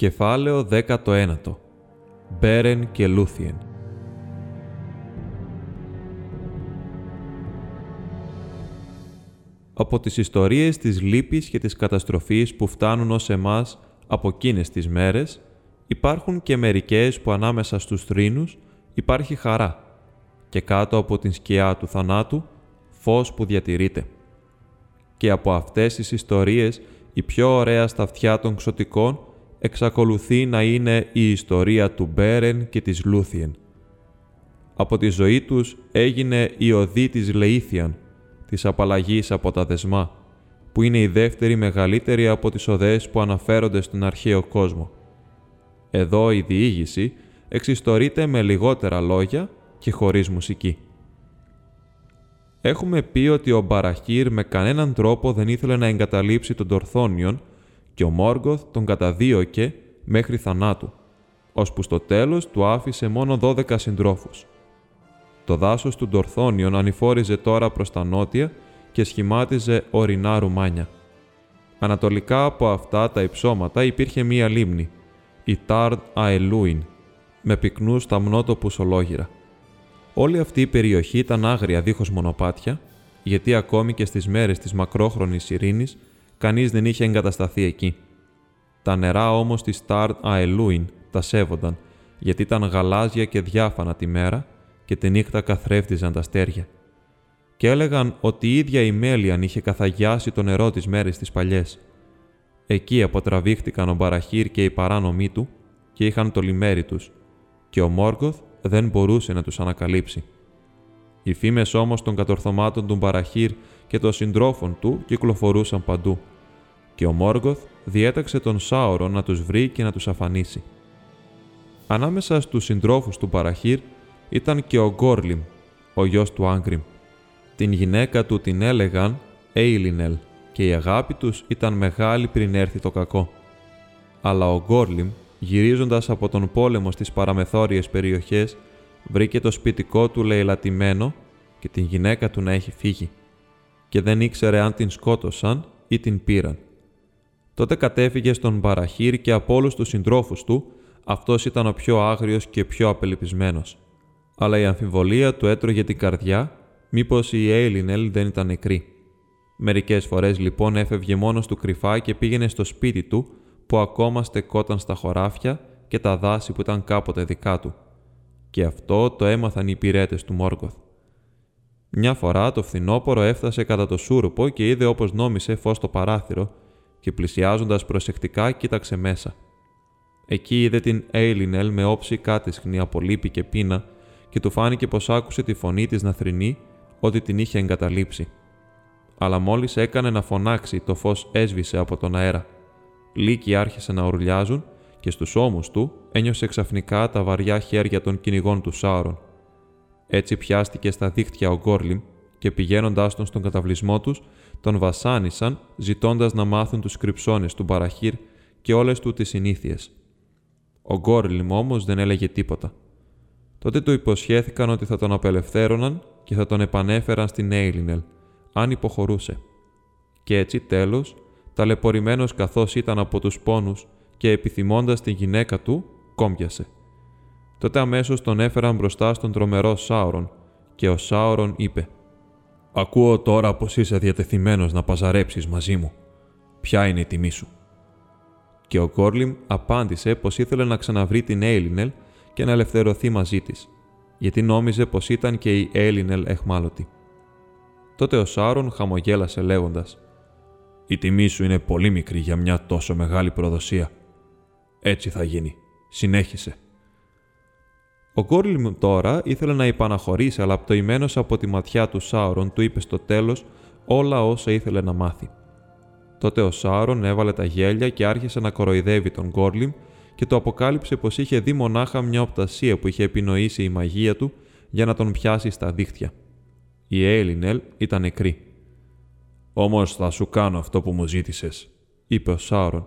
Κεφάλαιο 19 Μπέρεν και Λούθιεν Από τις ιστορίες της λύπης και της καταστροφής που φτάνουν ως εμάς από εκείνες τις μέρες, υπάρχουν και μερικές που ανάμεσα στους θρήνους υπάρχει χαρά και κάτω από την σκιά του θανάτου φως που διατηρείται. Και από αυτές τις ιστορίες η πιο ωραία στα αυτιά των ξωτικών εξακολουθεί να είναι η ιστορία του Μπέρεν και της Λούθιεν. Από τη ζωή τους έγινε η οδή της Λεήθιαν, της απαλλαγής από τα δεσμά, που είναι η δεύτερη μεγαλύτερη από τις οδές που αναφέρονται στον αρχαίο κόσμο. Εδώ η διήγηση εξιστορείται με λιγότερα λόγια και χωρίς μουσική. Έχουμε πει ότι ο Μπαραχύρ με κανέναν τρόπο δεν ήθελε να εγκαταλείψει τον Τορθόνιον και ο Μόργκοθ τον καταδίωκε μέχρι θανάτου, ώσπου στο τέλος του άφησε μόνο 12 συντρόφους. Το δάσος του Ντορθόνιον ανηφόριζε τώρα προς τα νότια και σχημάτιζε ορεινά ρουμάνια. Ανατολικά από αυτά τα υψώματα υπήρχε μία λίμνη, η Τάρντ Αελούιν, με πυκνούς ταμνότοπους ολόγυρα. Όλη αυτή η περιοχή ήταν άγρια δίχως μονοπάτια, γιατί ακόμη και στις μέρες της μακρόχρονης ειρήνης κανείς δεν είχε εγκατασταθεί εκεί. Τα νερά όμως της Στάρτ Αελούιν τα σέβονταν, γιατί ήταν γαλάζια και διάφανα τη μέρα και τη νύχτα καθρέφτιζαν τα στέρια. Και έλεγαν ότι η ίδια η Μέλιαν είχε καθαγιάσει το νερό της μέρες τις παλιές. Εκεί αποτραβήχτηκαν ο Μπαραχύρ και οι παράνομοι του και είχαν το λιμέρι τους και ο Μόργκοθ δεν μπορούσε να τους ανακαλύψει. Οι φήμες όμως των κατορθωμάτων του Μπαραχύρ και των συντρόφων του κυκλοφορούσαν παντού και ο Μόργοθ διέταξε τον Σάωρο να τους βρει και να τους αφανίσει. Ανάμεσα στους συντρόφους του Παραχύρ ήταν και ο Γκόρλιμ, ο γιος του Άγκριμ. Την γυναίκα του την έλεγαν Έιλινελ και η αγάπη τους ήταν μεγάλη πριν έρθει το κακό. Αλλά ο Γκόρλιμ, γυρίζοντας από τον πόλεμο στις παραμεθόριες περιοχές, βρήκε το σπιτικό του λαιλατημένο και την γυναίκα του να έχει φύγει και δεν ήξερε αν την σκότωσαν ή την πήραν. Τότε κατέφυγε στον Παραχύρ και από όλους τους συντρόφους του, αυτός ήταν ο πιο άγριος και πιο απελπισμένος. Αλλά η αμφιβολία του έτρωγε την καρδιά, μήπως η Έιλινελ δεν ήταν νεκρή. Μερικές φορές λοιπόν έφευγε μόνος του κρυφά και πήγαινε στο σπίτι του, που ακόμα στεκόταν στα χωράφια και τα δάση που ήταν κάποτε δικά του. Και αυτό το έμαθαν οι υπηρέτες του Μόργκοθ. Μια φορά το φθινόπωρο έφτασε κατά το σούρουπο και είδε όπως νόμισε φως στο παράθυρο και πλησιάζοντας προσεκτικά κοίταξε μέσα. Εκεί είδε την Έιλινελ με όψη κάτισχνη από λύπη και πείνα και του φάνηκε πως άκουσε τη φωνή της να θρυνεί ότι την είχε εγκαταλείψει. Αλλά μόλις έκανε να φωνάξει, το φως έσβησε από τον αέρα. Λύκοι άρχισε να ουρλιάζουν και στους ώμους του ένιωσε ξαφνικά τα βαριά χέρια των κυνηγών του Σάουρον. Έτσι πιάστηκε στα δίχτυα ο Γκόρλιμ και πηγαίνοντάς τον στον καταβλισμό τους, τον βασάνισαν, ζητώντας να μάθουν τους κρυψώνες του Μπαραχύρ και όλες του τις συνήθειες. Ο Γκόρλιμ όμως δεν έλεγε τίποτα. Τότε του υποσχέθηκαν ότι θα τον απελευθέρωναν και θα τον επανέφεραν στην Έιλινελ, αν υποχωρούσε. Και έτσι τέλος, ταλαιπωρημένος καθώς ήταν από τους πόνους και επιθυμώντας τη γυναίκα του, κόμπιασε. Τότε αμέσως τον έφεραν μπροστά στον τρομερό Σάουρον, και ο Σάουρον είπε: Ακούω τώρα πως είσαι διατεθειμένος να παζαρέψεις μαζί μου. Ποια είναι η τιμή σου; Και ο Κόρλιμ απάντησε πως ήθελε να ξαναβρει την Έιλινελ και να ελευθερωθεί μαζί της, γιατί νόμιζε πως ήταν και η Έιλινελ εχμάλωτη. Τότε ο Σάουρον χαμογέλασε λέγοντας: Η τιμή σου είναι πολύ μικρή για μια τόσο μεγάλη προδοσία. Έτσι θα γίνει. Συνέχισε. Ο Γκόρλιμ τώρα ήθελε να υπαναχωρήσει, αλλά πτωημένος από τη ματιά του Σάουρον του είπε στο τέλος όλα όσα ήθελε να μάθει. Τότε ο Σάουρον έβαλε τα γέλια και άρχισε να κοροϊδεύει τον Γκόρλιμ και το αποκάλυψε πως είχε δει μονάχα μια οπτασία που είχε επινοήσει η μαγεία του για να τον πιάσει στα δίχτυα. Η Έιλινελ ήταν νεκρή. «Όμως θα σου κάνω αυτό που μου ζήτησες», είπε ο Σάουρον,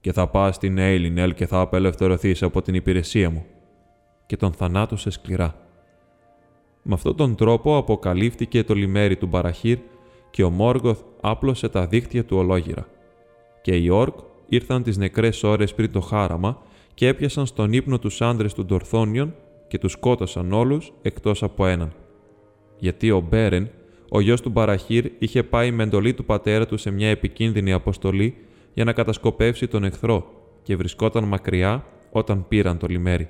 «και θα πας στην Έιλινελ και θα απελευθερωθείς από την υπηρεσία μου». Και τον θανάτωσε σκληρά. Με αυτόν τον τρόπο αποκαλύφθηκε το λιμέρι του Μπαραχύρ και ο Μόργοθ άπλωσε τα δίχτυα του ολόγυρα. Και οι Όρκ ήρθαν τις νεκρές ώρες πριν το χάραμα και έπιασαν στον ύπνο τους άντρες του Ντορθόνιον και τους σκότωσαν όλους εκτός από έναν. Γιατί ο Μπέρεν, ο γιος του Μπαραχύρ, είχε πάει με εντολή του πατέρα του σε μια επικίνδυνη αποστολή για να κατασκοπεύσει τον εχθρό και βρισκόταν μακριά όταν πήραν το λιμέρι.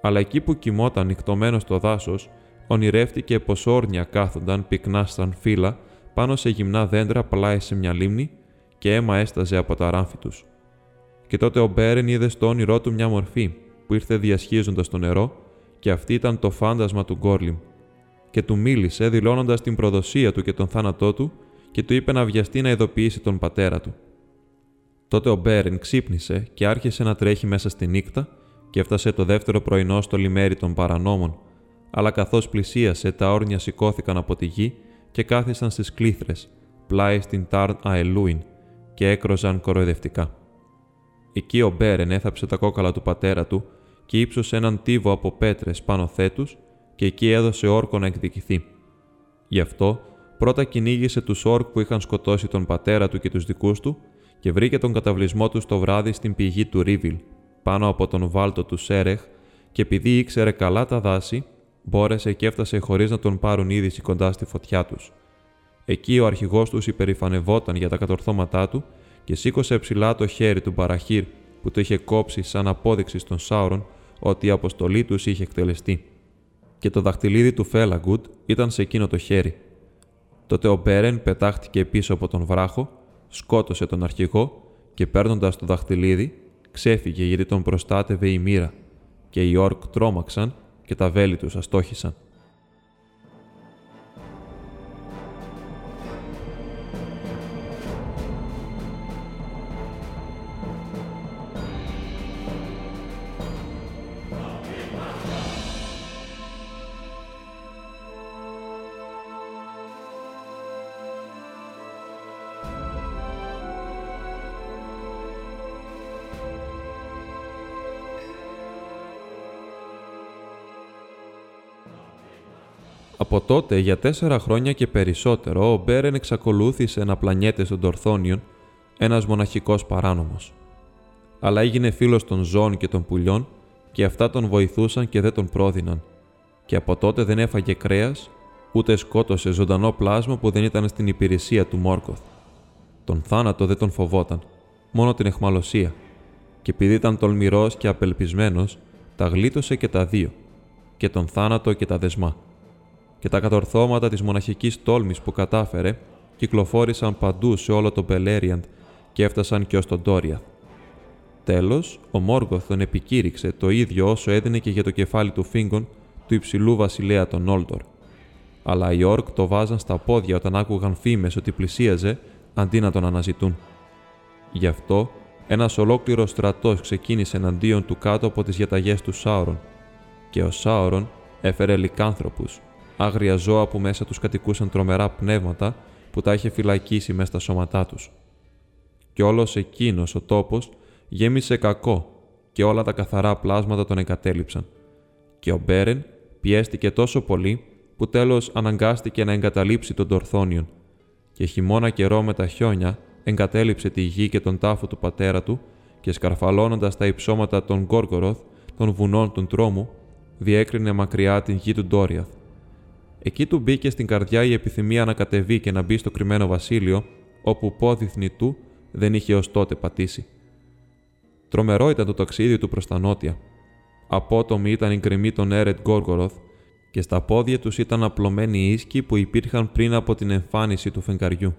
Αλλά εκεί που κοιμόταν νυχτωμένο στο δάσος, ονειρεύτηκε πως όρνια κάθονταν πυκνά σαν φύλλα πάνω σε γυμνά δέντρα πλάι σε μια λίμνη και αίμα έσταζε από τα ράμφη τους. Και τότε ο Μπέρεν είδε στο όνειρό του μια μορφή που ήρθε διασχίζοντας το νερό και αυτή ήταν το φάντασμα του Γκόρλιμ. Και του μίλησε δηλώνοντας την προδοσία του και τον θάνατό του και του είπε να βιαστεί να ειδοποιήσει τον πατέρα του. Τότε ο Μπέρεν ξύπνησε και άρχισε να τρέχει μέσα στη νύχτα και έφτασε το δεύτερο πρωινό στο λιμέρι των παρανόμων, αλλά καθώς πλησίασε τα όρνια σηκώθηκαν από τη γη και κάθισαν στις κλήθρες, πλάι στην Τάρν Αελούιν, και έκροζαν κοροϊδευτικά. Εκεί ο Μπέρεν έθαψε τα κόκαλα του πατέρα του και ύψωσε έναν τύβο από πέτρες πάνω θέτους και εκεί έδωσε όρκο να εκδικηθεί. Γι' αυτό πρώτα κυνήγησε τους όρκ που είχαν σκοτώσει τον πατέρα του και τους δικούς του και βρήκε τον καταβλισμό του το βράδυ στην πηγή του Ρίβιλ, πάνω από τον βάλτο του Σέρεχ, και επειδή ήξερε καλά τα δάση, μπόρεσε και έφτασε χωρίς να τον πάρουν είδηση κοντά στη φωτιά τους. Εκεί ο αρχηγός τους υπερηφανευόταν για τα κατορθώματά του και σήκωσε ψηλά το χέρι του Μπαραχύρ που το είχε κόψει σαν απόδειξη στον Σάουρον ότι η αποστολή τους είχε εκτελεστεί. Και το δαχτυλίδι του Φέλαγκουτ ήταν σε εκείνο το χέρι. Τότε ο Μπέρεν πετάχτηκε πίσω από τον βράχο, σκότωσε τον αρχηγό και παίρνοντας το δαχτυλίδι, ξέφυγε γιατί τον προστάτευε η μοίρα, και οι Όρκ τρόμαξαν και τα βέλη τους αστόχησαν. Τότε, για τέσσερα χρόνια και περισσότερο, ο Μπέρεν εξακολούθησε να πλανιέται στον Τορθόνιον, ένας μοναχικός παράνομος. Αλλά έγινε φίλος των ζώων και των πουλιών και αυτά τον βοηθούσαν και δεν τον πρόδιναν. Και από τότε δεν έφαγε κρέας, ούτε σκότωσε ζωντανό πλάσμα που δεν ήταν στην υπηρεσία του Μόρκοθ. Τον θάνατο δεν τον φοβόταν, μόνο την εχμαλωσία. Και επειδή ήταν τολμηρός και απελπισμένος, τα γλίτωσε και τα δύο, και τον θάνατο και τα δεσμά και τα κατορθώματα της μοναχικής τόλμης που κατάφερε κυκλοφόρησαν παντού σε όλο το Μπελέριαντ και έφτασαν και ως τον Τόρια. Τέλος, ο Μόργοθ τον επικήρυξε το ίδιο όσο έδινε και για το κεφάλι του Φίγκον του υψηλού βασιλέα των Όλτορ. Αλλά οι Όρκ το βάζαν στα πόδια όταν άκουγαν φήμες ότι πλησίαζε αντί να τον αναζητούν. Γι' αυτό, ένας ολόκληρος στρατός ξεκίνησε εναντίον του κάτω από τις διαταγές του Σάουρον και ο Σάουρον έφερε λικάνθρωπους άγρια ζώα που μέσα τους κατοικούσαν τρομερά πνεύματα που τα είχε φυλακίσει μέσα στα σώματά τους. Κι όλος εκείνος ο τόπος γέμισε κακό και όλα τα καθαρά πλάσματα τον εγκατέλειψαν. Και ο Μπέρεν πιέστηκε τόσο πολύ που τέλος αναγκάστηκε να εγκαταλείψει τον Τορθόνιον και χειμώνα καιρό με τα χιόνια εγκατέλειψε τη γη και τον τάφο του πατέρα του και σκαρφαλώνοντας τα υψώματα των Γκόργοροθ, των βουνών του τρόμου, διέκρινε μακριά την γη του Ντόριαθ. Εκεί του μπήκε στην καρδιά η επιθυμία να κατεβεί και να μπει στο κρυμμένο βασίλειο, όπου πόδι θνητού δεν είχε ως τότε πατήσει. Τρομερό ήταν το ταξίδι του προς τα νότια. Απότομη ήταν η γκρεμή των Έρετ Γκόργοροθ και στα πόδια τους ήταν απλωμένοι ίσκοι που υπήρχαν πριν από την εμφάνιση του φεγγαριού.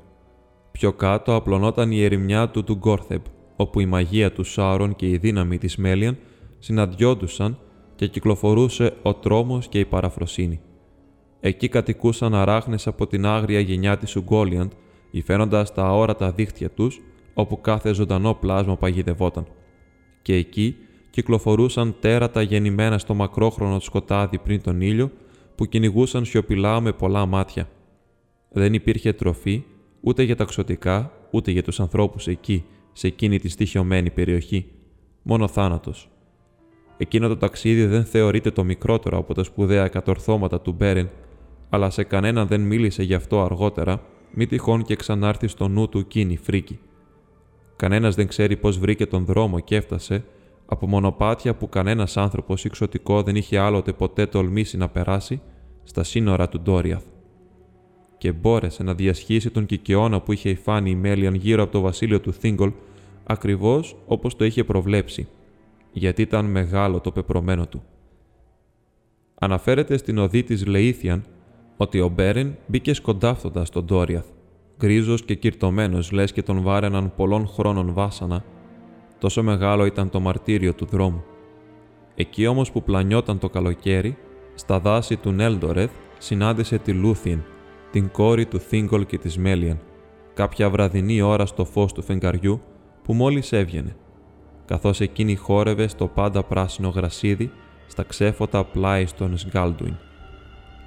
Πιο κάτω απλωνόταν η ερημιά του του Γκόρθεμπ, όπου η μαγεία του Σάρων και η δύναμη της Μέλιαν συναντιόντουσαν και κυκλοφορούσε ο τρόμος και η παραφροσύνη. Εκεί κατοικούσαν αράχνες από την άγρια γενιά της Ουγκόλιαντ, υφαίνοντας τα αόρατα δίχτυα τους, όπου κάθε ζωντανό πλάσμα παγιδευόταν. και εκεί κυκλοφορούσαν τέρατα γεννημένα στο μακρόχρονο σκοτάδι πριν τον ήλιο που κυνηγούσαν σιωπηλά με πολλά μάτια. Δεν υπήρχε τροφή ούτε για τα ξωτικά, ούτε για τους ανθρώπους εκεί, σε εκείνη τη στοιχειωμένη περιοχή. Μόνο θάνατος. Εκείνο το ταξίδι δεν θεωρείται το μικρότερο από τα σπουδαία κατορθώματα του Μπέρεν, αλλά σε κανέναν δεν μίλησε γι' αυτό αργότερα, μη τυχόν και ξανάρθει στο νου του εκείνη φρίκη. Κανένας δεν ξέρει πώς βρήκε τον δρόμο και έφτασε από μονοπάτια που κανένας άνθρωπος εξωτικό δεν είχε άλλοτε ποτέ τολμήσει να περάσει στα σύνορα του Ντόριαθ. Και μπόρεσε να διασχίσει τον κικαιώνα που είχε υφάνει η Μέλιαν γύρω από το βασίλειο του Θίγκολ, ακριβώς όπως το είχε προβλέψει, γιατί ήταν μεγάλο το πεπρωμένο του. Αναφέρεται στην οδή της Λεήθιαν ότι ο Μπέρεν μπήκε σκοντάφτοντα στον Ντόριαθ, γκρίζος και κυρτωμένος λες και τον βάρεναν πολλών χρόνων βάσανα, τόσο μεγάλο ήταν το μαρτύριο του δρόμου. Εκεί όμως που πλανιόταν το καλοκαίρι, στα δάση του Νέλντορεθ συνάντησε τη Λούθιεν, την κόρη του Θίγκολ και της Μέλιαν, κάποια βραδινή ώρα στο φως του φεγγαριού που μόλις έβγαινε, καθώς εκείνη χόρευε στο πάντα πράσινο γρασίδι στα ξέφωτα πλάι στον Σγκάλντουιν.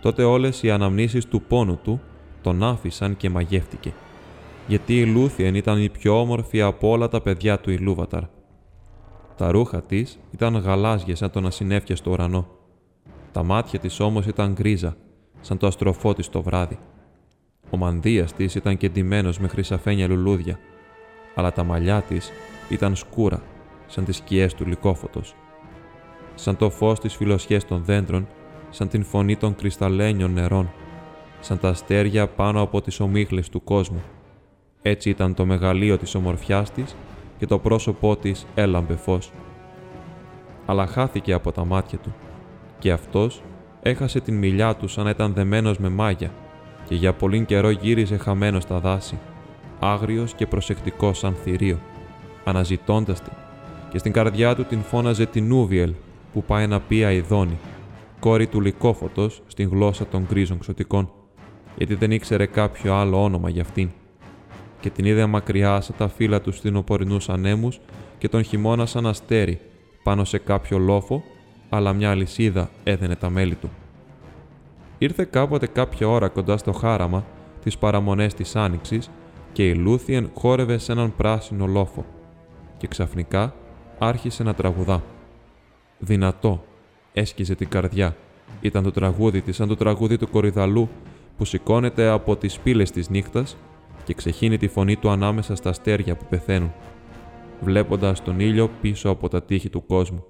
Τότε όλες οι αναμνήσεις του πόνου του τον άφησαν και μαγεύτηκε, γιατί η Λούθιεν ήταν η πιο όμορφη από όλα τα παιδιά του Ηλούβαταρ. Τα ρούχα της ήταν γαλάζια σαν τον ασυνέφιαστο ουρανό. Τα μάτια της όμως ήταν γκρίζα, σαν το αστροφότη το βράδυ. Ο μανδύας της ήταν κεντυμένος με χρυσαφένια λουλούδια, αλλά τα μαλλιά της ήταν σκούρα, σαν τις σκιές του λικόφωτος. Σαν το φως της φιλοσιές των δέντρων σαν την φωνή των κρυσταλλένιων νερών, σαν τα αστέρια πάνω από τις ομίχλες του κόσμου. Έτσι ήταν το μεγαλείο της ομορφιάς της και το πρόσωπό της έλαμπε φως. Αλλά χάθηκε από τα μάτια του και αυτός έχασε την μιλιά του σαν να ήταν δεμένος με μάγια και για πολύ καιρό γύριζε χαμένος στα δάση, άγριος και προσεκτικός σαν θηρίο, αναζητώντας την και στην καρδιά του την φώναζε την Νούβιελ που πάει να πει αηδόνη κόρη του Λυκόφωτος στην γλώσσα των γκρίζων ξωτικών, γιατί δεν ήξερε κάποιο άλλο όνομα για αυτήν. Και την είδε μακριά σε τα φύλλα του στενοπορεινούς ανέμους και τον χειμώνα σαν αστέρι, πάνω σε κάποιο λόφο, αλλά μια αλυσίδα έδαινε τα μέλη του. Ήρθε κάποτε κάποια ώρα κοντά στο χάραμα, τις παραμονές της Άνοιξης, και η Λούθιεν χόρευε σε έναν πράσινο λόφο. Και ξαφνικά άρχισε να τραγουδά. Δυνατό, έσκιζε την καρδιά. Ήταν το τραγούδι της σαν το τραγούδι του κορυδαλού που σηκώνεται από τις πύλες της νύχτας και ξεχύνει τη φωνή του ανάμεσα στα αστέρια που πεθαίνουν, βλέποντας τον ήλιο πίσω από τα τείχη του κόσμου.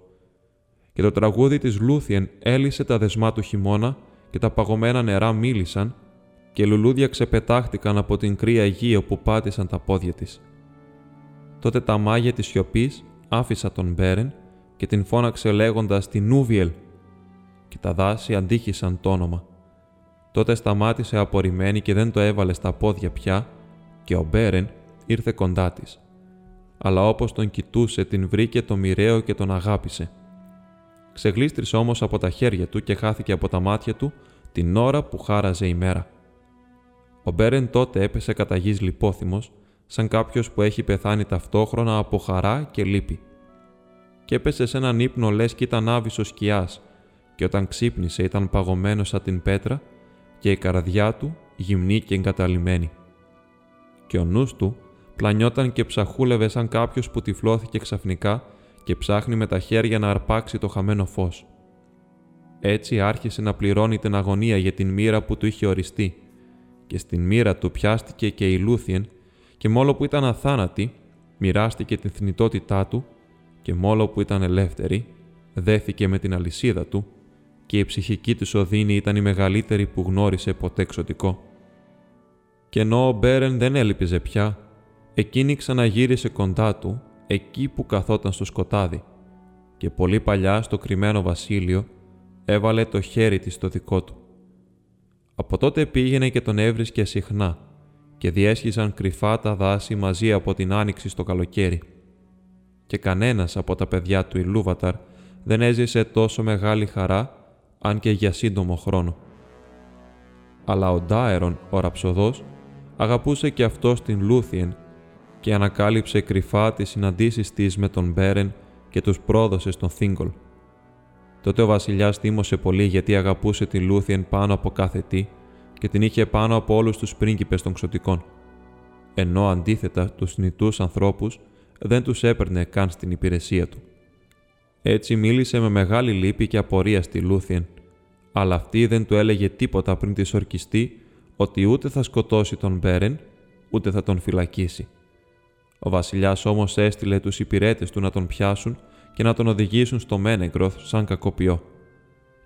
Και το τραγούδι της Λούθιεν έλυσε τα δεσμά του χειμώνα και τα παγωμένα νερά μίλησαν και λουλούδια ξεπετάχτηκαν από την κρύα γη όπου πάτησαν τα πόδια της. Τότε τα μάγια της σιωπής άφησα τον Μπέρεν και την φώναξε λέγοντας «Την Νούβιελ» και τα δάση αντίχησαν το όνομα. Τότε σταμάτησε απορριμμένη και δεν το έβαλε στα πόδια πια και ο Μπέρεν ήρθε κοντά της. Αλλά όπως τον κοιτούσε την βρήκε το μοιραίο και τον αγάπησε. Ξεγλίστρησε όμως από τα χέρια του και χάθηκε από τα μάτια του την ώρα που χάραζε η μέρα. Ο Μπέρεν τότε έπεσε κατά γης λιπόθυμος, σαν κάποιος που έχει πεθάνει ταυτόχρονα από χαρά και λύπη και έπεσε σε έναν ύπνο λες και ήταν άβυσο σκιάς, και όταν ξύπνησε ήταν παγωμένος σαν την πέτρα και η καρδιά του γυμνή και εγκαταλειμμένη. Και ο νους του πλανιόταν και ψαχούλευε σαν κάποιος που τυφλώθηκε ξαφνικά και ψάχνει με τα χέρια να αρπάξει το χαμένο φως. Έτσι άρχισε να πληρώνει την αγωνία για την μοίρα που του είχε οριστεί και στην μοίρα του πιάστηκε και η Λούθιεν και μόλο που ήταν αθάνατη μοιράστηκε την θνητότητά του και μόλο που ήταν ελεύθερη, δέθηκε με την αλυσίδα του και η ψυχική του οδύνη ήταν η μεγαλύτερη που γνώρισε ποτέ εξωτικό. Και ενώ ο Μπέρεν δεν έλειπιζε πια, εκείνη ξαναγύρισε κοντά του, εκεί που καθόταν στο σκοτάδι, και πολύ παλιά στο κρυμμένο βασίλειο έβαλε το χέρι της στο δικό του. Από τότε πήγαινε και τον έβρισκε συχνά και διέσχιζαν κρυφά τα δάση μαζί από την άνοιξη στο καλοκαίρι και κανένας από τα παιδιά του Ιλούβαταρ δεν έζησε τόσο μεγάλη χαρά, αν και για σύντομο χρόνο. Αλλά ο Ντάερον, ο ραψοδός, αγαπούσε και αυτός την Λούθιεν και ανακάλυψε κρυφά τις συναντήσεις της με τον Μπέρεν και τους πρόδωσε στον Θίγκολ. Τότε ο βασιλιάς θύμωσε πολύ γιατί αγαπούσε τη Λούθιεν πάνω από κάθε τι και την είχε πάνω από όλους τους πρίγκιπες των ξωτικών. Ενώ αντίθετα τους θνητούς ανθρώπους δεν τους έπαιρνε καν στην υπηρεσία του. Έτσι μίλησε με μεγάλη λύπη και απορία στη Λούθιεν, αλλά αυτή δεν του έλεγε τίποτα πριν της ορκιστεί ότι ούτε θα σκοτώσει τον Μπέρεν, ούτε θα τον φυλακίσει. Ο βασιλιάς όμως έστειλε τους υπηρέτες του να τον πιάσουν και να τον οδηγήσουν στο Μένεγκροθ σαν κακοποιό.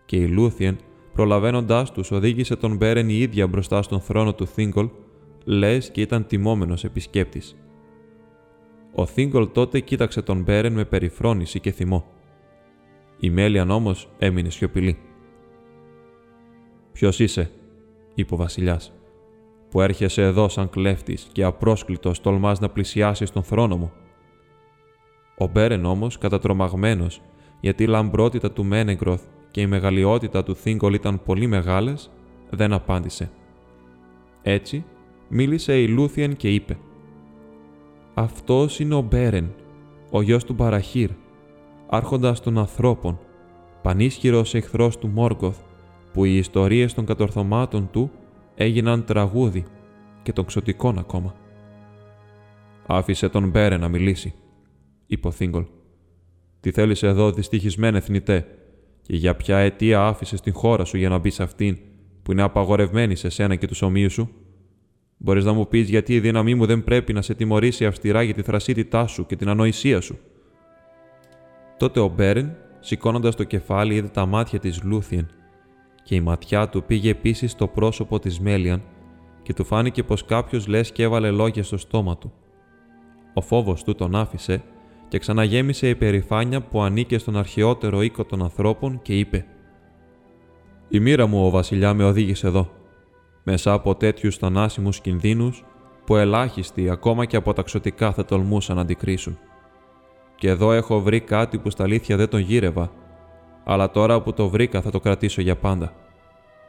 Και η Λούθιεν, προλαβαίνοντάς τους, οδήγησε τον Μπέρεν η ίδια μπροστά στον θρόνο του Θίγκολ, λες και ήταν τιμόμενος επισκέπτης. Ο Θίγκολ τότε κοίταξε τον Μπέρεν με περιφρόνηση και θυμό. Η Μέλιαν όμως έμεινε σιωπηλή. Ποιος είσαι, είπε ο Βασιλιάς, που έρχεσαι εδώ σαν κλέφτης και απρόσκλητος τολμάς να πλησιάσεις τον θρόνο μου. Ο Μπέρεν όμως, κατατρομαγμένος, γιατί η λαμπρότητα του Μένεγκροθ και η μεγαλειότητα του Θίγκολ ήταν πολύ μεγάλες, δεν απάντησε. Έτσι, μίλησε η Λούθιεν και είπε «Αυτός είναι ο Μπέρεν, ο γιος του Παραχύρ, άρχοντας των ανθρώπων, πανίσχυρος εχθρός του Μόργκοθ, που οι ιστορίες των κατορθωμάτων του έγιναν τραγούδι και των ξωτικών ακόμα. «Άφησε τον Μπέρε να μιλήσει», είπε ο Θίγκολ. «Τι θέλεις εδώ, δυστυχισμένε θνητέ, και για ποια αιτία άφησες την χώρα σου για να μπεις σε αυτήν, που είναι απαγορευμένη σε σένα και τους ομοίους σου; Μπορείς να μου πεις γιατί η δύναμή μου δεν πρέπει να σε τιμωρήσει αυστηρά για τη θρασίτητά σου και την ανοησία σου. Τότε ο Μπέρεν, σηκώνοντας το κεφάλι, είδε τα μάτια της Λούθιεν και η ματιά του πήγε επίσης στο πρόσωπο της Μέλιαν και του φάνηκε πως κάποιος λες και έβαλε λόγια στο στόμα του. Ο φόβος του τον άφησε και ξαναγέμισε η περηφάνεια που ανήκε στον αρχαιότερο οίκο των ανθρώπων και είπε «Η μοίρα μου, ο βασιλιά, με οδήγησε εδώ, μέσα από τέτοιους θανάσιμους κινδύνους που ελάχιστοι ακόμα και από τα ξωτικά θα τολμούσαν να αντικρίσουν. Και εδώ έχω βρει κάτι που στα αλήθεια δεν τον γύρευα αλλά τώρα που το βρήκα θα το κρατήσω για πάντα.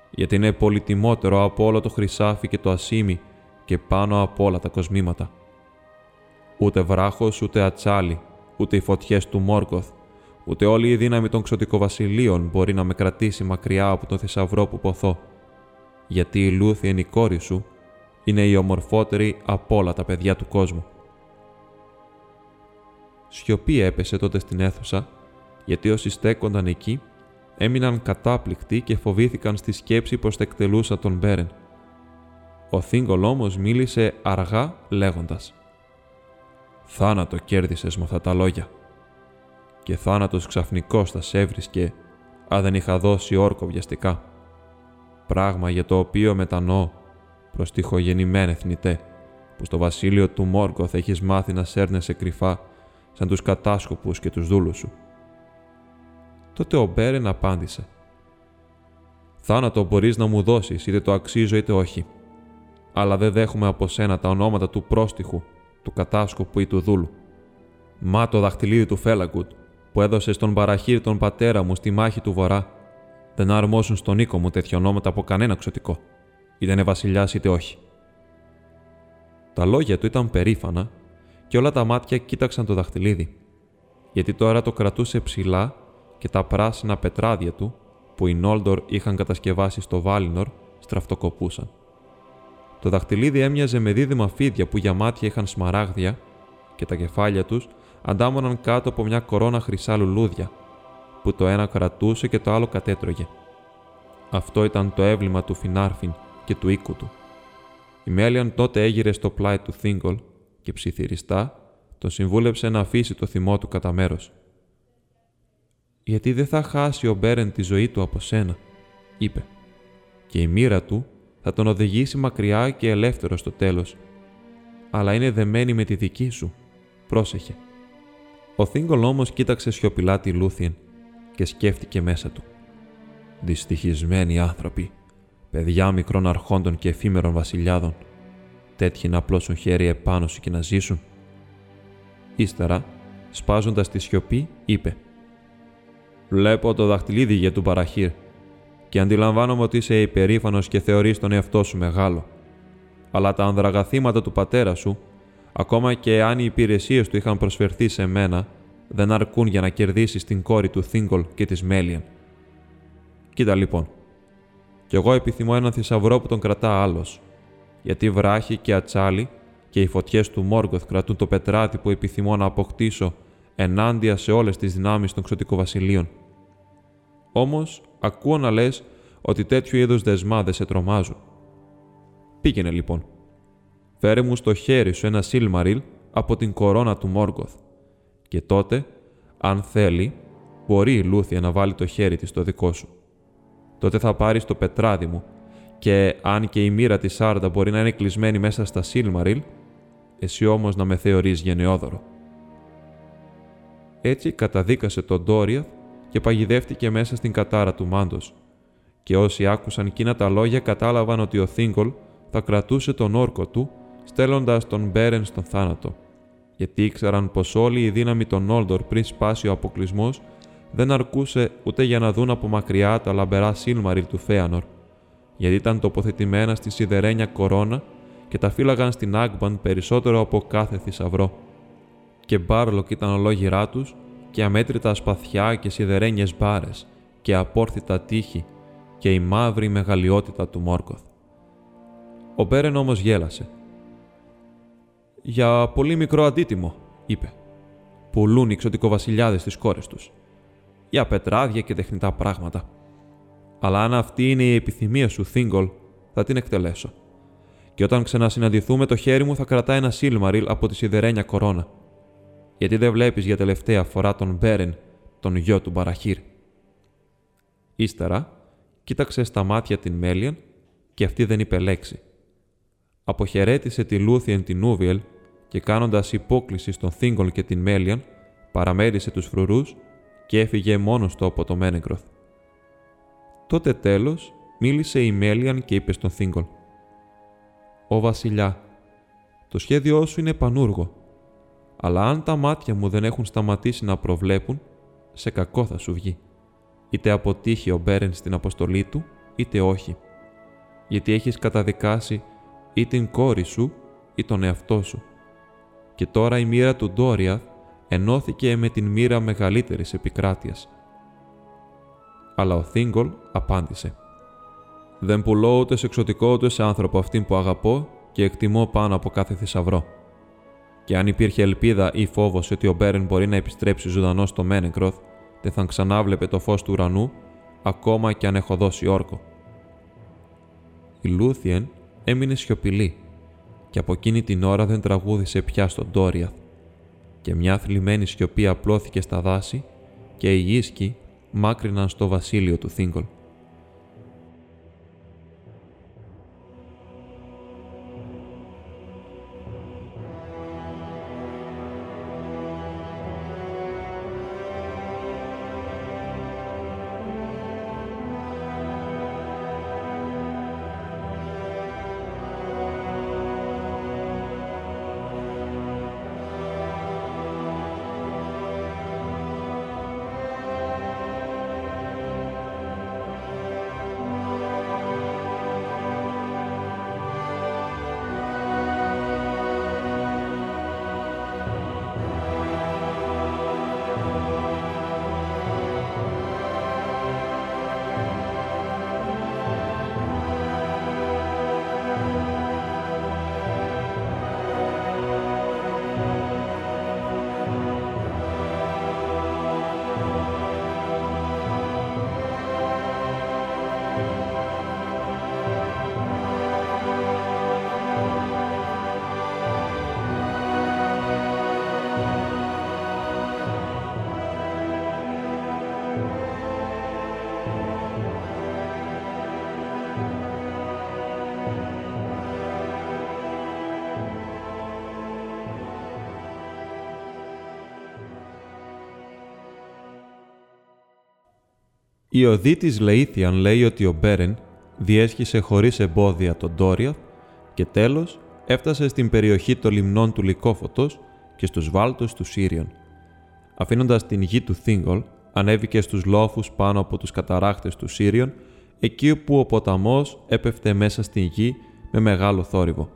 Γιατί είναι πολυτιμότερο από όλο το χρυσάφι και το ασίμι και πάνω από όλα τα κοσμήματα. Ούτε βράχος, ούτε ατσάλι, ούτε οι φωτιές του Μόρκοθ, ούτε όλη η δύναμη των ξωτικοβασιλείων μπορεί να με κρατήσει μακριά από τον θησαυρό που ποθώ. Γιατί η Λούθη είναι η κόρη σου, είναι η ομορφότερη από όλα τα παιδιά του κόσμου. Σιωπή έπεσε τότε στην αίθουσα γιατί όσοι στέκονταν εκεί έμειναν κατάπληκτοι και φοβήθηκαν στη σκέψη πως θα εκτελούσαν τον Μπέρεν. Ο Θίγκολ όμως μίλησε αργά λέγοντας «Θάνατο κέρδισες με αυτά τα λόγια και θάνατος ξαφνικός θα σε έβρισκε αν δεν είχα δώσει όρκο βιαστικά. Πράγμα για το οποίο μετανοώ προς τυχογεννημένε θνητέ, που στο βασίλειο του Μόρκο θα έχεις μάθει να σέρνεσαι κρυφά σαν τους κατάσκοπους και τους δούλους σου. Τότε ο Μπέρεν απάντησε «Θάνατο μπορείς να μου δώσεις, είτε το αξίζω είτε όχι. Αλλά δεν δέχομαι από σένα τα ονόματα του πρόστιχου, του κατάσκοπου ή του δούλου. Μα το δαχτυλίδι του Φέλαγκουτ, που έδωσες στον παραχύρι τον πατέρα μου στη μάχη του Βορρά, δεν αρμόζουν στον οίκο μου τέτοια ονόματα από κανένα ξωτικό, είτε είναι βασιλιάς είτε όχι. Τα λόγια του ήταν περήφανα και όλα τα μάτια κοίταξαν το δαχτυλίδι, γιατί τώρα το κρατούσε ψηλά και τα πράσινα πετράδια του που οι Νόλντορ είχαν κατασκευάσει στο Βάλινορ στραφτοκοπούσαν. Το δαχτυλίδι έμοιαζε με δίδυμα φίδια που για μάτια είχαν σμαράγδια και τα κεφάλια τους αντάμωναν κάτω από μια κορώνα χρυσά λουλούδια που το ένα κρατούσε και το άλλο κατέτρωγε. Αυτό ήταν το έβλημα του Φινάρφιν και του οίκου του. Η Μέλιαν τότε έγειρε στο πλάι του Θίγκολ και ψιθυριστά τον συμβούλεψε να αφήσει το θυμό του κατά μέρος γιατί δεν θα χάσει ο Μπέρεν τη ζωή του από σένα, είπε, και η μοίρα του θα τον οδηγήσει μακριά και ελεύθερο στο τέλος, αλλά είναι δεμένη με τη δική σου, πρόσεχε. Ο Θίγκολ όμως κοίταξε σιωπηλά τη Λούθιεν και σκέφτηκε μέσα του. Δυστυχισμένοι άνθρωποι, παιδιά μικρών αρχόντων και εφήμερων βασιλιάδων, τέτοιοι να απλώσουν χέρι επάνω σου και να ζήσουν. Ύστερα, σπάζοντας τη σιωπή, είπε Βλέπω το δαχτυλίδι για του Παραχύρ και αντιλαμβάνομαι ότι είσαι υπερήφανος και θεωρείς τον εαυτό σου μεγάλο. Αλλά τα ανδραγαθήματα του πατέρα σου, ακόμα και αν οι υπηρεσίες του είχαν προσφερθεί σε μένα, δεν αρκούν για να κερδίσεις την κόρη του Θίγκολ και της Μέλιαν. Κοίτα λοιπόν, κι εγώ επιθυμώ έναν θησαυρό που τον κρατά άλλος, γιατί βράχη και ατσάλι και οι φωτιές του Μόργκοθ κρατούν το πετράτη που επιθυμώ να αποκτήσω ενάντια σε όλες τις δυνάμεις των ξωτικοβασιλείων. Όμως, ακούω να λες ότι τέτοιου είδους δεσμά δεν σε τρομάζουν. Πήγαινε λοιπόν. Φέρε μου στο χέρι σου ένα Σίλμαριλ από την κορώνα του Μόργκοθ. Και τότε, αν θέλει, μπορεί η Λούθια να βάλει το χέρι της στο δικό σου. Τότε θα πάρεις το πετράδι μου και αν και η μοίρα της Σάρντα μπορεί να είναι κλεισμένη μέσα στα Σίλμαριλ, εσύ όμως να με θεωρείς γενναιόδωρο. Έτσι καταδίκασε τον Ντόρια και παγιδεύτηκε μέσα στην κατάρα του Μάντος. Και όσοι άκουσαν εκείνα τα λόγια κατάλαβαν ότι ο Θίγκολ θα κρατούσε τον όρκο του, στέλνοντας τον Μπέρεν στον θάνατο. Γιατί ήξεραν πως όλη η δύναμη των Όλντορ πριν σπάσει ο αποκλεισμός δεν αρκούσε ούτε για να δουν από μακριά τα λαμπερά Σίλμαριλ του Φέανορ, γιατί ήταν τοποθετημένα στη σιδερένια κορώνα και τα φύλαγαν στην Άνγκμπαντ περισσότερο από κάθε θησαυρό. Και Μπάλρογκ ήταν ολόγυρά τους και αμέτρητα σπαθιά και σιδερένιες μπάρες και απόρθητα τείχη και η μαύρη μεγαλειότητα του Μόργκοθ. Ο Μπέρεν όμως γέλασε. «Για πολύ μικρό αντίτιμο», είπε. «Πουλούν οι ξωτικοβασιλιάδες τις κόρες τους. Για πετράδια και τεχνητά πράγματα. Αλλά αν αυτή είναι η επιθυμία σου, Θίγκολ, θα την εκτελέσω. Και όταν ξανασυναντηθούμε, το χέρι μου θα κρατά ένα Σίλμαριλ από τη σιδερένια κορώνα. Γιατί δεν βλέπεις για τελευταία φορά τον Μπέρεν, τον γιο του Μπαραχύρ. Ύστερα, κοίταξε στα μάτια την Μέλιαν και αυτή δεν είπε λέξη αποχαιρέτησε τη Λούθιεν την Ούβιελ και κάνοντας υπόκληση στον Θίγκολ και την Μέλιαν, παραμέρισε τους φρουρούς και έφυγε μόνος του από το Μένεγκροθ. Τότε τέλος μίλησε η Μέλιαν και είπε στον Θίγκολ «Ω βασιλιά, το σχέδιό σου είναι πανούργο, αλλά αν τα μάτια μου δεν έχουν σταματήσει να προβλέπουν, σε κακό θα σου βγει. Είτε αποτύχει ο Μπέρεν στην αποστολή του, είτε όχι. Γιατί έχεις καταδικάσει ή την κόρη σου ή τον εαυτό σου. Και τώρα η μοίρα του Ντόριαθ ενώθηκε με την μοίρα μεγαλύτερης επικράτειας. Αλλά ο Θίγκολ απάντησε «Δεν πουλώ ούτε σε εξωτικό ούτε σε άνθρωπο αυτήν που αγαπώ και εκτιμώ πάνω από κάθε θησαυρό. Και αν υπήρχε ελπίδα ή φόβος ότι ο Μπέρεν μπορεί να επιστρέψει ζωντανός στο Μένεκροθ, δεν θα ξανάβλεπε το φως του ουρανού, ακόμα και αν έχω δώσει όρκο. Η Λούθιεν έμεινε σιωπηλή και από εκείνη την ώρα δεν τραγούδησε πια στον Τόριαθ και μια θλιμμένη σιωπή απλώθηκε στα δάση και οι ίσκοι μάκρυναν στο βασίλειο του Θίγκολ. Η οδή της Λεήθιαν λέει ότι ο Μπέρεν διέσχισε χωρίς εμπόδια τον Ντόριαθ και τέλος έφτασε στην περιοχή των λιμνών του Λικόφωτο και στους βάλτους του Σύριον. Αφήνοντας την γη του Θίγκολ, ανέβηκε στους λόφους πάνω από τους καταράχτες του Σύριον, εκεί όπου ο ποταμός έπεφτε μέσα στην γη με μεγάλο θόρυβο.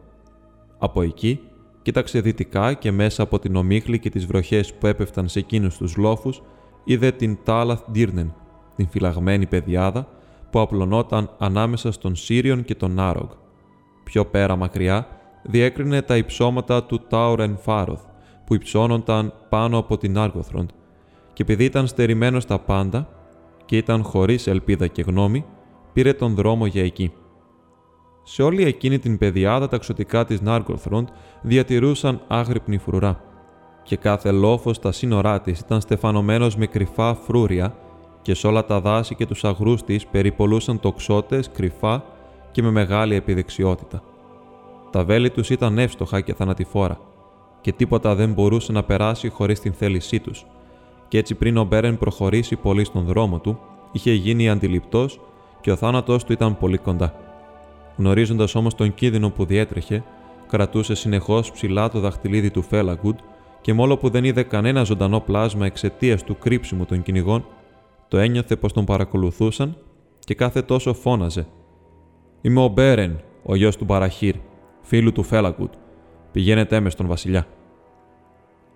Από εκεί Κοίταξε δυτικά και μέσα από την ομίχλη και τις βροχές που έπεφταν σε εκείνους τους λόφους, είδε την Τάλαθ Ντύρνεν, την φυλαγμένη πεδιάδα που απλωνόταν ανάμεσα στον Σύριον και τον Άρογκ. Πιο πέρα μακριά, διέκρινε τα υψώματα του Τάουρεν Φάροθ, που υψώνονταν πάνω από την Άργοθροντ, και επειδή ήταν στερημένος στα πάντα και ήταν χωρίς ελπίδα και γνώμη, πήρε τον δρόμο για εκεί. Σε όλη εκείνη την πεδιάδα τα ξωτικά της Νάργκοθροντ διατηρούσαν άγρυπνη φρουρά και κάθε λόφος στα σύνορά της ήταν στεφανωμένος με κρυφά φρούρια και σε όλα τα δάση και τους αγρούς της περιπολούσαν τοξότες κρυφά και με μεγάλη επιδεξιότητα. Τα βέλη τους ήταν εύστοχα και θανατηφόρα και τίποτα δεν μπορούσε να περάσει χωρίς την θέλησή τους και έτσι πριν ο Μπέρεν προχωρήσει πολύ στον δρόμο του, είχε γίνει αντιληπτός και ο θάνατός του ήταν πολύ κοντά. Γνωρίζοντας όμως τον κίνδυνο που διέτρεχε, κρατούσε συνεχώς ψηλά το δαχτυλίδι του Φέλαγκουντ και μόλο που δεν είδε κανένα ζωντανό πλάσμα εξαιτίας του κρύψιμου των κυνηγών, το ένιωθε πως τον παρακολουθούσαν και κάθε τόσο φώναζε. Είμαι ο Μπέρεν, ο γιος του Παραχύρ, φίλου του Φέλαγκουντ. Πηγαίνετε με στον Βασιλιά.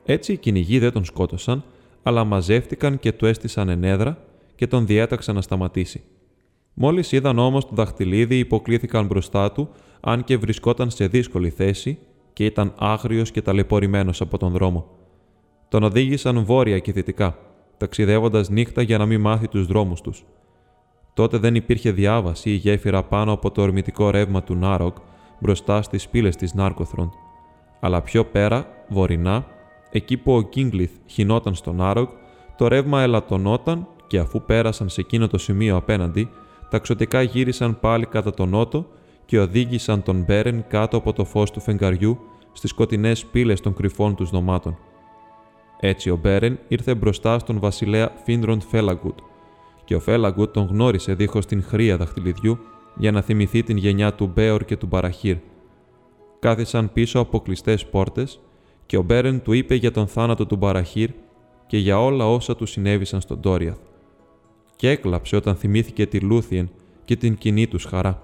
Έτσι οι κυνηγοί δεν τον σκότωσαν, αλλά μαζεύτηκαν και του έστησαν ενέδρα και τον διέταξαν να σταματήσει. Μόλις είδαν όμως το δαχτυλίδι υποκλήθηκαν μπροστά του, αν και βρισκόταν σε δύσκολη θέση και ήταν άγριος και ταλαιπωρημένος από τον δρόμο. Τον οδήγησαν βόρεια και δυτικά, ταξιδεύοντας νύχτα για να μην μάθει τους δρόμους τους. Τότε δεν υπήρχε διάβαση ή γέφυρα πάνω από το ορμητικό ρεύμα του Νάροκ μπροστά στις πύλες της Νάρκοθρον. Αλλά πιο πέρα, βορεινά, εκεί που ο Κίγκλιθ χινόταν στον Νάροκ, το ρεύμα ελαττωνόταν και αφού πέρασαν σε εκείνο το σημείο απέναντι, τα ξωτικά γύρισαν πάλι κατά τον νότο και οδήγησαν τον Μπέρεν κάτω από το φως του φεγγαριού στις σκοτεινές πύλες των κρυφών τους δωμάτων. Έτσι ο Μπέρεν ήρθε μπροστά στον βασιλέα Φίνδροντ Φέλαγκουτ και ο Φέλαγκουτ τον γνώρισε δίχως την χρία δαχτυλιδιού για να θυμηθεί την γενιά του Μπέορ και του Μπαραχύρ. Κάθισαν πίσω από κλειστές πόρτες και ο Μπέρεν του είπε για τον θάνατο του Μπαραχύρ και για όλα όσα του συνέβησαν στον Τόριαθ και έκλαψε όταν θυμήθηκε τη Λούθιεν και την κοινή τους χαρά.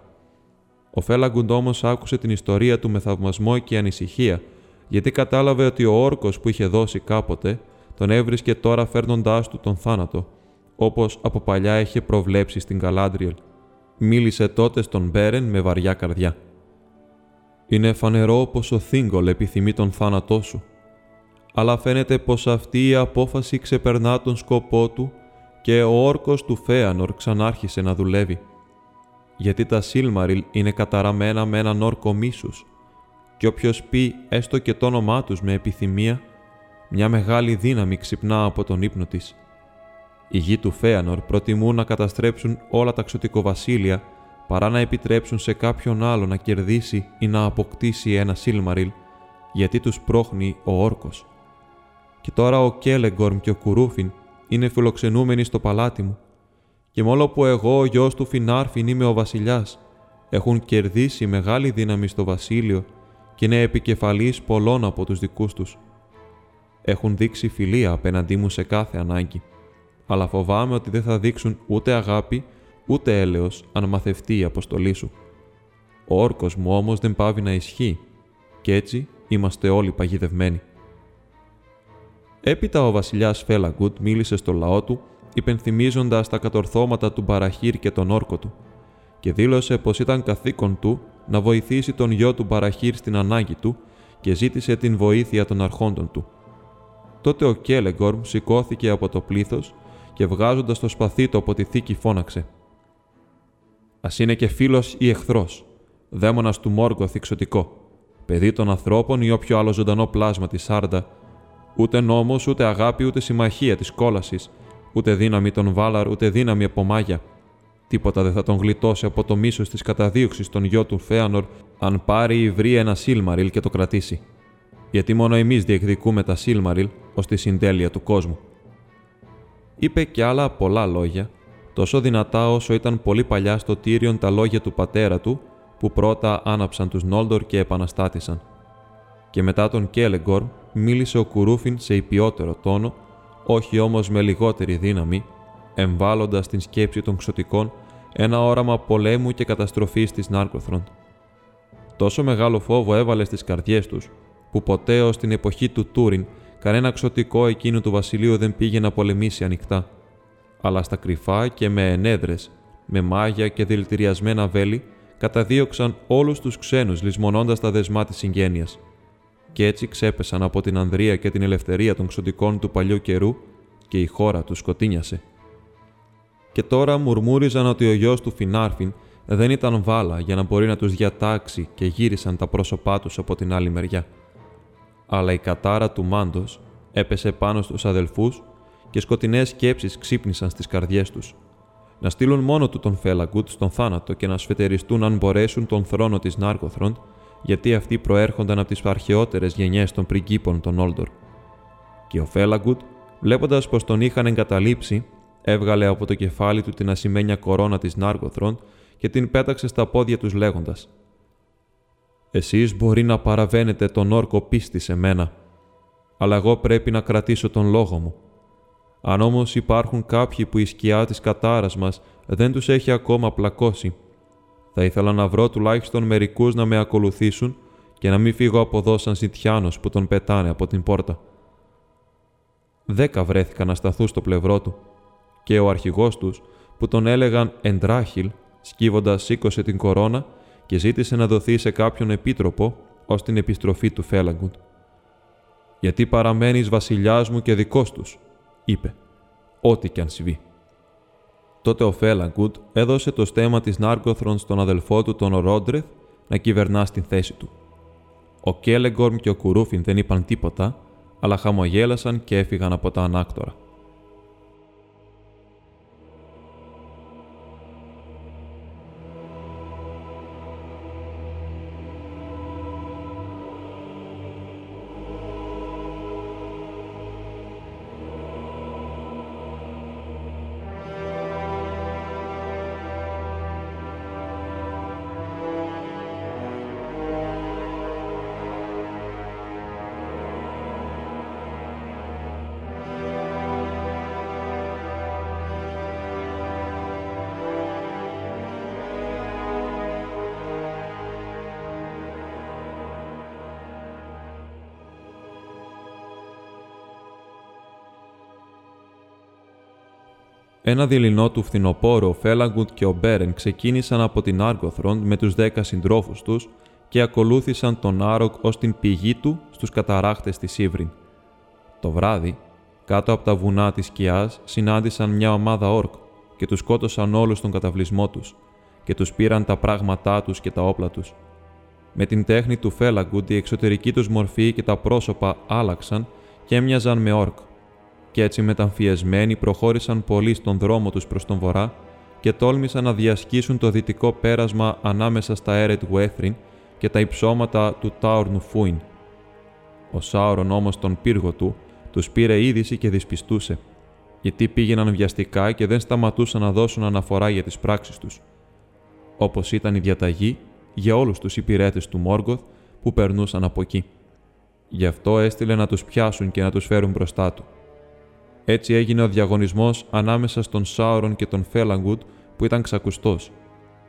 Ο Φέλαγκουντ όμως άκουσε την ιστορία του με θαυμασμό και ανησυχία, γιατί κατάλαβε ότι ο όρκος που είχε δώσει κάποτε τον έβρισκε τώρα φέρνοντάς του τον θάνατο, όπως από παλιά είχε προβλέψει στην Καλάντριελ. Μίλησε τότε στον Μπέρεν με βαριά καρδιά. Είναι φανερό πως ο Θίγκολ επιθυμεί τον θάνατό σου, αλλά φαίνεται πως αυτή η απόφαση ξεπερνά τον σκοπό του και ο όρκος του Φέανορ ξανάρχισε να δουλεύει. Γιατί τα Σίλμαριλ είναι καταραμένα με έναν όρκο μίσους και όποιος πει έστω και το όνομά τους με επιθυμία, μια μεγάλη δύναμη ξυπνά από τον ύπνο της. Οι γη του Φέανορ προτιμούν να καταστρέψουν όλα τα ξωτικοβασίλεια παρά να επιτρέψουν σε κάποιον άλλο να κερδίσει ή να αποκτήσει ένα Σίλμαριλ, γιατί τους πρόχνει ο όρκος. Και τώρα ο Κέλεγκορμ και ο Κουρούφιν είναι φιλοξενούμενοι στο παλάτι μου, και μόνο που εγώ, ο γιος του Φινάρφιν, είμαι ο βασιλιάς, έχουν κερδίσει μεγάλη δύναμη στο βασίλειο και είναι επικεφαλής πολλών από τους δικούς τους. Έχουν δείξει φιλία απέναντί μου σε κάθε ανάγκη, αλλά φοβάμαι ότι δεν θα δείξουν ούτε αγάπη, ούτε έλεος αν μαθευτεί η αποστολή σου. Ο όρκος μου όμως δεν πάβει να ισχύει, και έτσι είμαστε όλοι παγιδευμένοι. Έπειτα ο βασιλιάς Φέλαγκουτ μίλησε στο λαό του, υπενθυμίζοντας τα κατορθώματα του Μπαραχύρ και τον όρκο του, και δήλωσε πως ήταν καθήκον του να βοηθήσει τον γιο του Μπαραχύρ στην ανάγκη του και ζήτησε την βοήθεια των αρχόντων του. Τότε ο Κέλεγκορμ σηκώθηκε από το πλήθος και βγάζοντας το σπαθί του από τη θήκη φώναξε. Α είναι και φίλος ή εχθρός, δαίμονας του Μόργκοθ εξωτικό, παιδί των ανθρώπων ή όποιο άλλο ζωντανό πλάσμα της Σάρντα Ούτε νόμος, ούτε αγάπη, ούτε συμμαχία της κόλασης, ούτε δύναμη των Βάλαρ, ούτε δύναμη από μάγια. Τίποτα δεν θα τον γλιτώσει από το μίσος της καταδίωξης των γιο του Φέανορ, αν πάρει ή βρει ένα Σίλμαριλ και το κρατήσει. Γιατί μόνο εμείς διεκδικούμε τα Σίλμαριλ ως τη συντέλεια του κόσμου. Είπε και άλλα πολλά λόγια, τόσο δυνατά όσο ήταν πολύ παλιά στο Τύριον τα λόγια του πατέρα του, που πρώτα άναψαν τους Νόλντορ και επαναστάτησαν. Και μετά τον Κέλεγκορμ μίλησε ο Κουρούφιν σε υπιότερο τόνο, όχι όμως με λιγότερη δύναμη, εμβάλλοντας την σκέψη των ξωτικών ένα όραμα πολέμου και καταστροφής της Νάρκοθρον. Τόσο μεγάλο φόβο έβαλε στις καρδιές τους, που ποτέ ως την εποχή του Τούριν κανένα ξωτικό εκείνου του βασιλείου δεν πήγε να πολεμήσει ανοιχτά, αλλά στα κρυφά και με ενέδρες, με μάγια και δηλητηριασμένα βέλη, καταδίωξαν όλους τους ξένους λησμονώντας τα δεσμά της συγγένειας. Και έτσι ξέπεσαν από την ανδρεία και την ελευθερία των ξωτικών του παλιού καιρού και η χώρα τους σκοτίνιασε. Και τώρα μουρμούριζαν ότι ο γιος του Φινάρφιν δεν ήταν βάλα για να μπορεί να τους διατάξει και γύρισαν τα πρόσωπά τους από την άλλη μεριά. Αλλά η κατάρα του Μάντος έπεσε πάνω στους αδελφούς και σκοτεινές σκέψεις ξύπνησαν στις καρδιές τους. Να στείλουν μόνο του τον Φέλαγκουτ στον θάνατο και να σφετεριστούν αν μπορέσουν τον θρόνο της Νάρκοθρον, γιατί αυτοί προέρχονταν από τις αρχαιότερες γενιές των πριγκίπων των Όλτορ. Και ο Φέλαγκουτ, βλέποντας πως τον είχαν εγκαταλείψει, έβγαλε από το κεφάλι του την ασημένια κορώνα της Νάρκοθρον και την πέταξε στα πόδια τους λέγοντας «Εσείς μπορεί να παραβαίνετε τον όρκο πίστης σε μένα, αλλά εγώ πρέπει να κρατήσω τον λόγο μου. Αν όμως υπάρχουν κάποιοι που η σκιά της κατάρας μας δεν τους έχει ακόμα πλακώσει, θα ήθελα να βρω τουλάχιστον μερικούς να με ακολουθήσουν και να μην φύγω από εδώ σαν ζητιάνος που τον πετάνε από την πόρτα. Δέκα βρέθηκαν να σταθούν στο πλευρό του και ο αρχηγός τους, που τον έλεγαν Εντράχιλ, σκύβοντας σήκωσε την κορώνα και ζήτησε να δοθεί σε κάποιον επίτροπο ως την επιστροφή του Φέλαγκουντ. Γιατί παραμένεις βασιλιάς μου και δικός τους, είπε, ό,τι κι αν συμβεί. Τότε ο Φέλαγκουντ έδωσε το στέμα της Νάρκοθρον στον αδελφό του τον Ρόντρεθ να κυβερνά στην θέση του. Ο Κέλεγκορμ και ο Κουρούφιν δεν είπαν τίποτα, αλλά χαμογέλασαν και έφυγαν από τα ανάκτορα. Ένα δειλινό του φθινοπόρου, ο Φέλαγκουντ και ο Μπέρεν ξεκίνησαν από την Άργοθρον με τους δέκα συντρόφους τους και ακολούθησαν τον Άροκ ως την πηγή του στους καταράχτες της Ήβριν. Το βράδυ, κάτω από τα βουνά της σκιάς, συνάντησαν μια ομάδα όρκ και τους σκότωσαν όλους στον καταβλισμό τους και τους πήραν τα πράγματά τους και τα όπλα τους. Με την τέχνη του Φέλαγκουντ η εξωτερική τους μορφή και τα πρόσωπα άλλαξαν και έμοιαζαν με όρκ και έτσι μεταμφιεσμένοι προχώρησαν πολύ στον δρόμο τους προς τον βορρά και τόλμησαν να διασκήσουν το δυτικό πέρασμα ανάμεσα στα έρε του Έθριν και τα υψώματα του Τάουρνου Φούιν. Ο Σάουρον όμως τον πύργο του τους πήρε είδηση και δυσπιστούσε, γιατί πήγαιναν βιαστικά και δεν σταματούσαν να δώσουν αναφορά για τις πράξεις τους. Όπως ήταν η διαταγή για όλους τους υπηρέτες του Μόργκοθ που περνούσαν από εκεί. Γι' αυτό έστειλε να τους πιάσουν και να τους φέρουν μπροστά του. Έτσι έγινε ο διαγωνισμός ανάμεσα στον Σάουρον και τον Φέλαγκουτ που ήταν ξακουστός,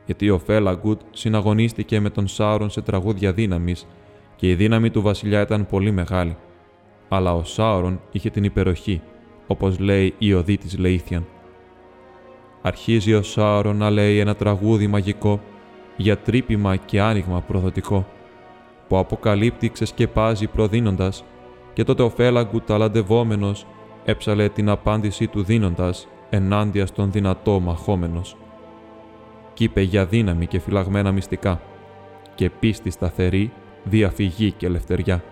γιατί ο Φέλαγκουτ συναγωνίστηκε με τον Σάουρον σε τραγούδια δύναμης και η δύναμη του βασιλιά ήταν πολύ μεγάλη. Αλλά ο Σάουρον είχε την υπεροχή, όπως λέει η οδή της Λεήθιαν. Αρχίζει ο Σάουρον να λέει ένα τραγούδι μαγικό για τρύπημα και άνοιγμα προδοτικό, που αποκαλύπτει ξεσκεπάζει προδίνοντας και τότε ο Φέλαγκουτ ταλαντευόμενος έψαλε την απάντησή του δίνοντας ενάντια στον δυνατό μαχόμενος. Κι είπε για δύναμη και φυλαγμένα μυστικά και πίστη σταθερή, διαφυγή και ελευθεριά.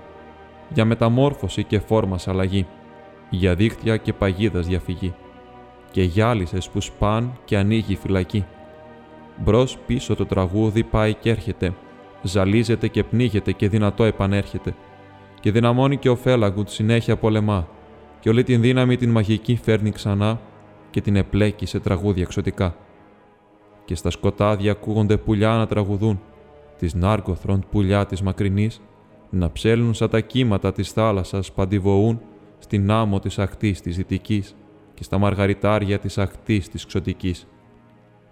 Για μεταμόρφωση και φόρμας αλλαγή, για δίχτυα και παγίδας διαφυγή και γυάλισες που σπάν και ανοίγει φυλακή. Μπρος πίσω το τραγούδι πάει και έρχεται, ζαλίζεται και πνίγεται και δυνατό επανέρχεται και δυναμώνει και ο Φέλαγκουτ συνέχεια πολεμά και όλη την δύναμη την μαγική φέρνει ξανά και την επλέκει σε τραγούδια εξωτικά. Και στα σκοτάδια ακούγονται πουλιά να τραγουδούν, τις νάρκοθρον πουλιά της μακρινής, να ψέλνουν σαν τα κύματα της θάλασσας παντιβοούν στην άμμο της ακτής της δυτικής και στα μαργαριτάρια της ακτής της ξωτικής.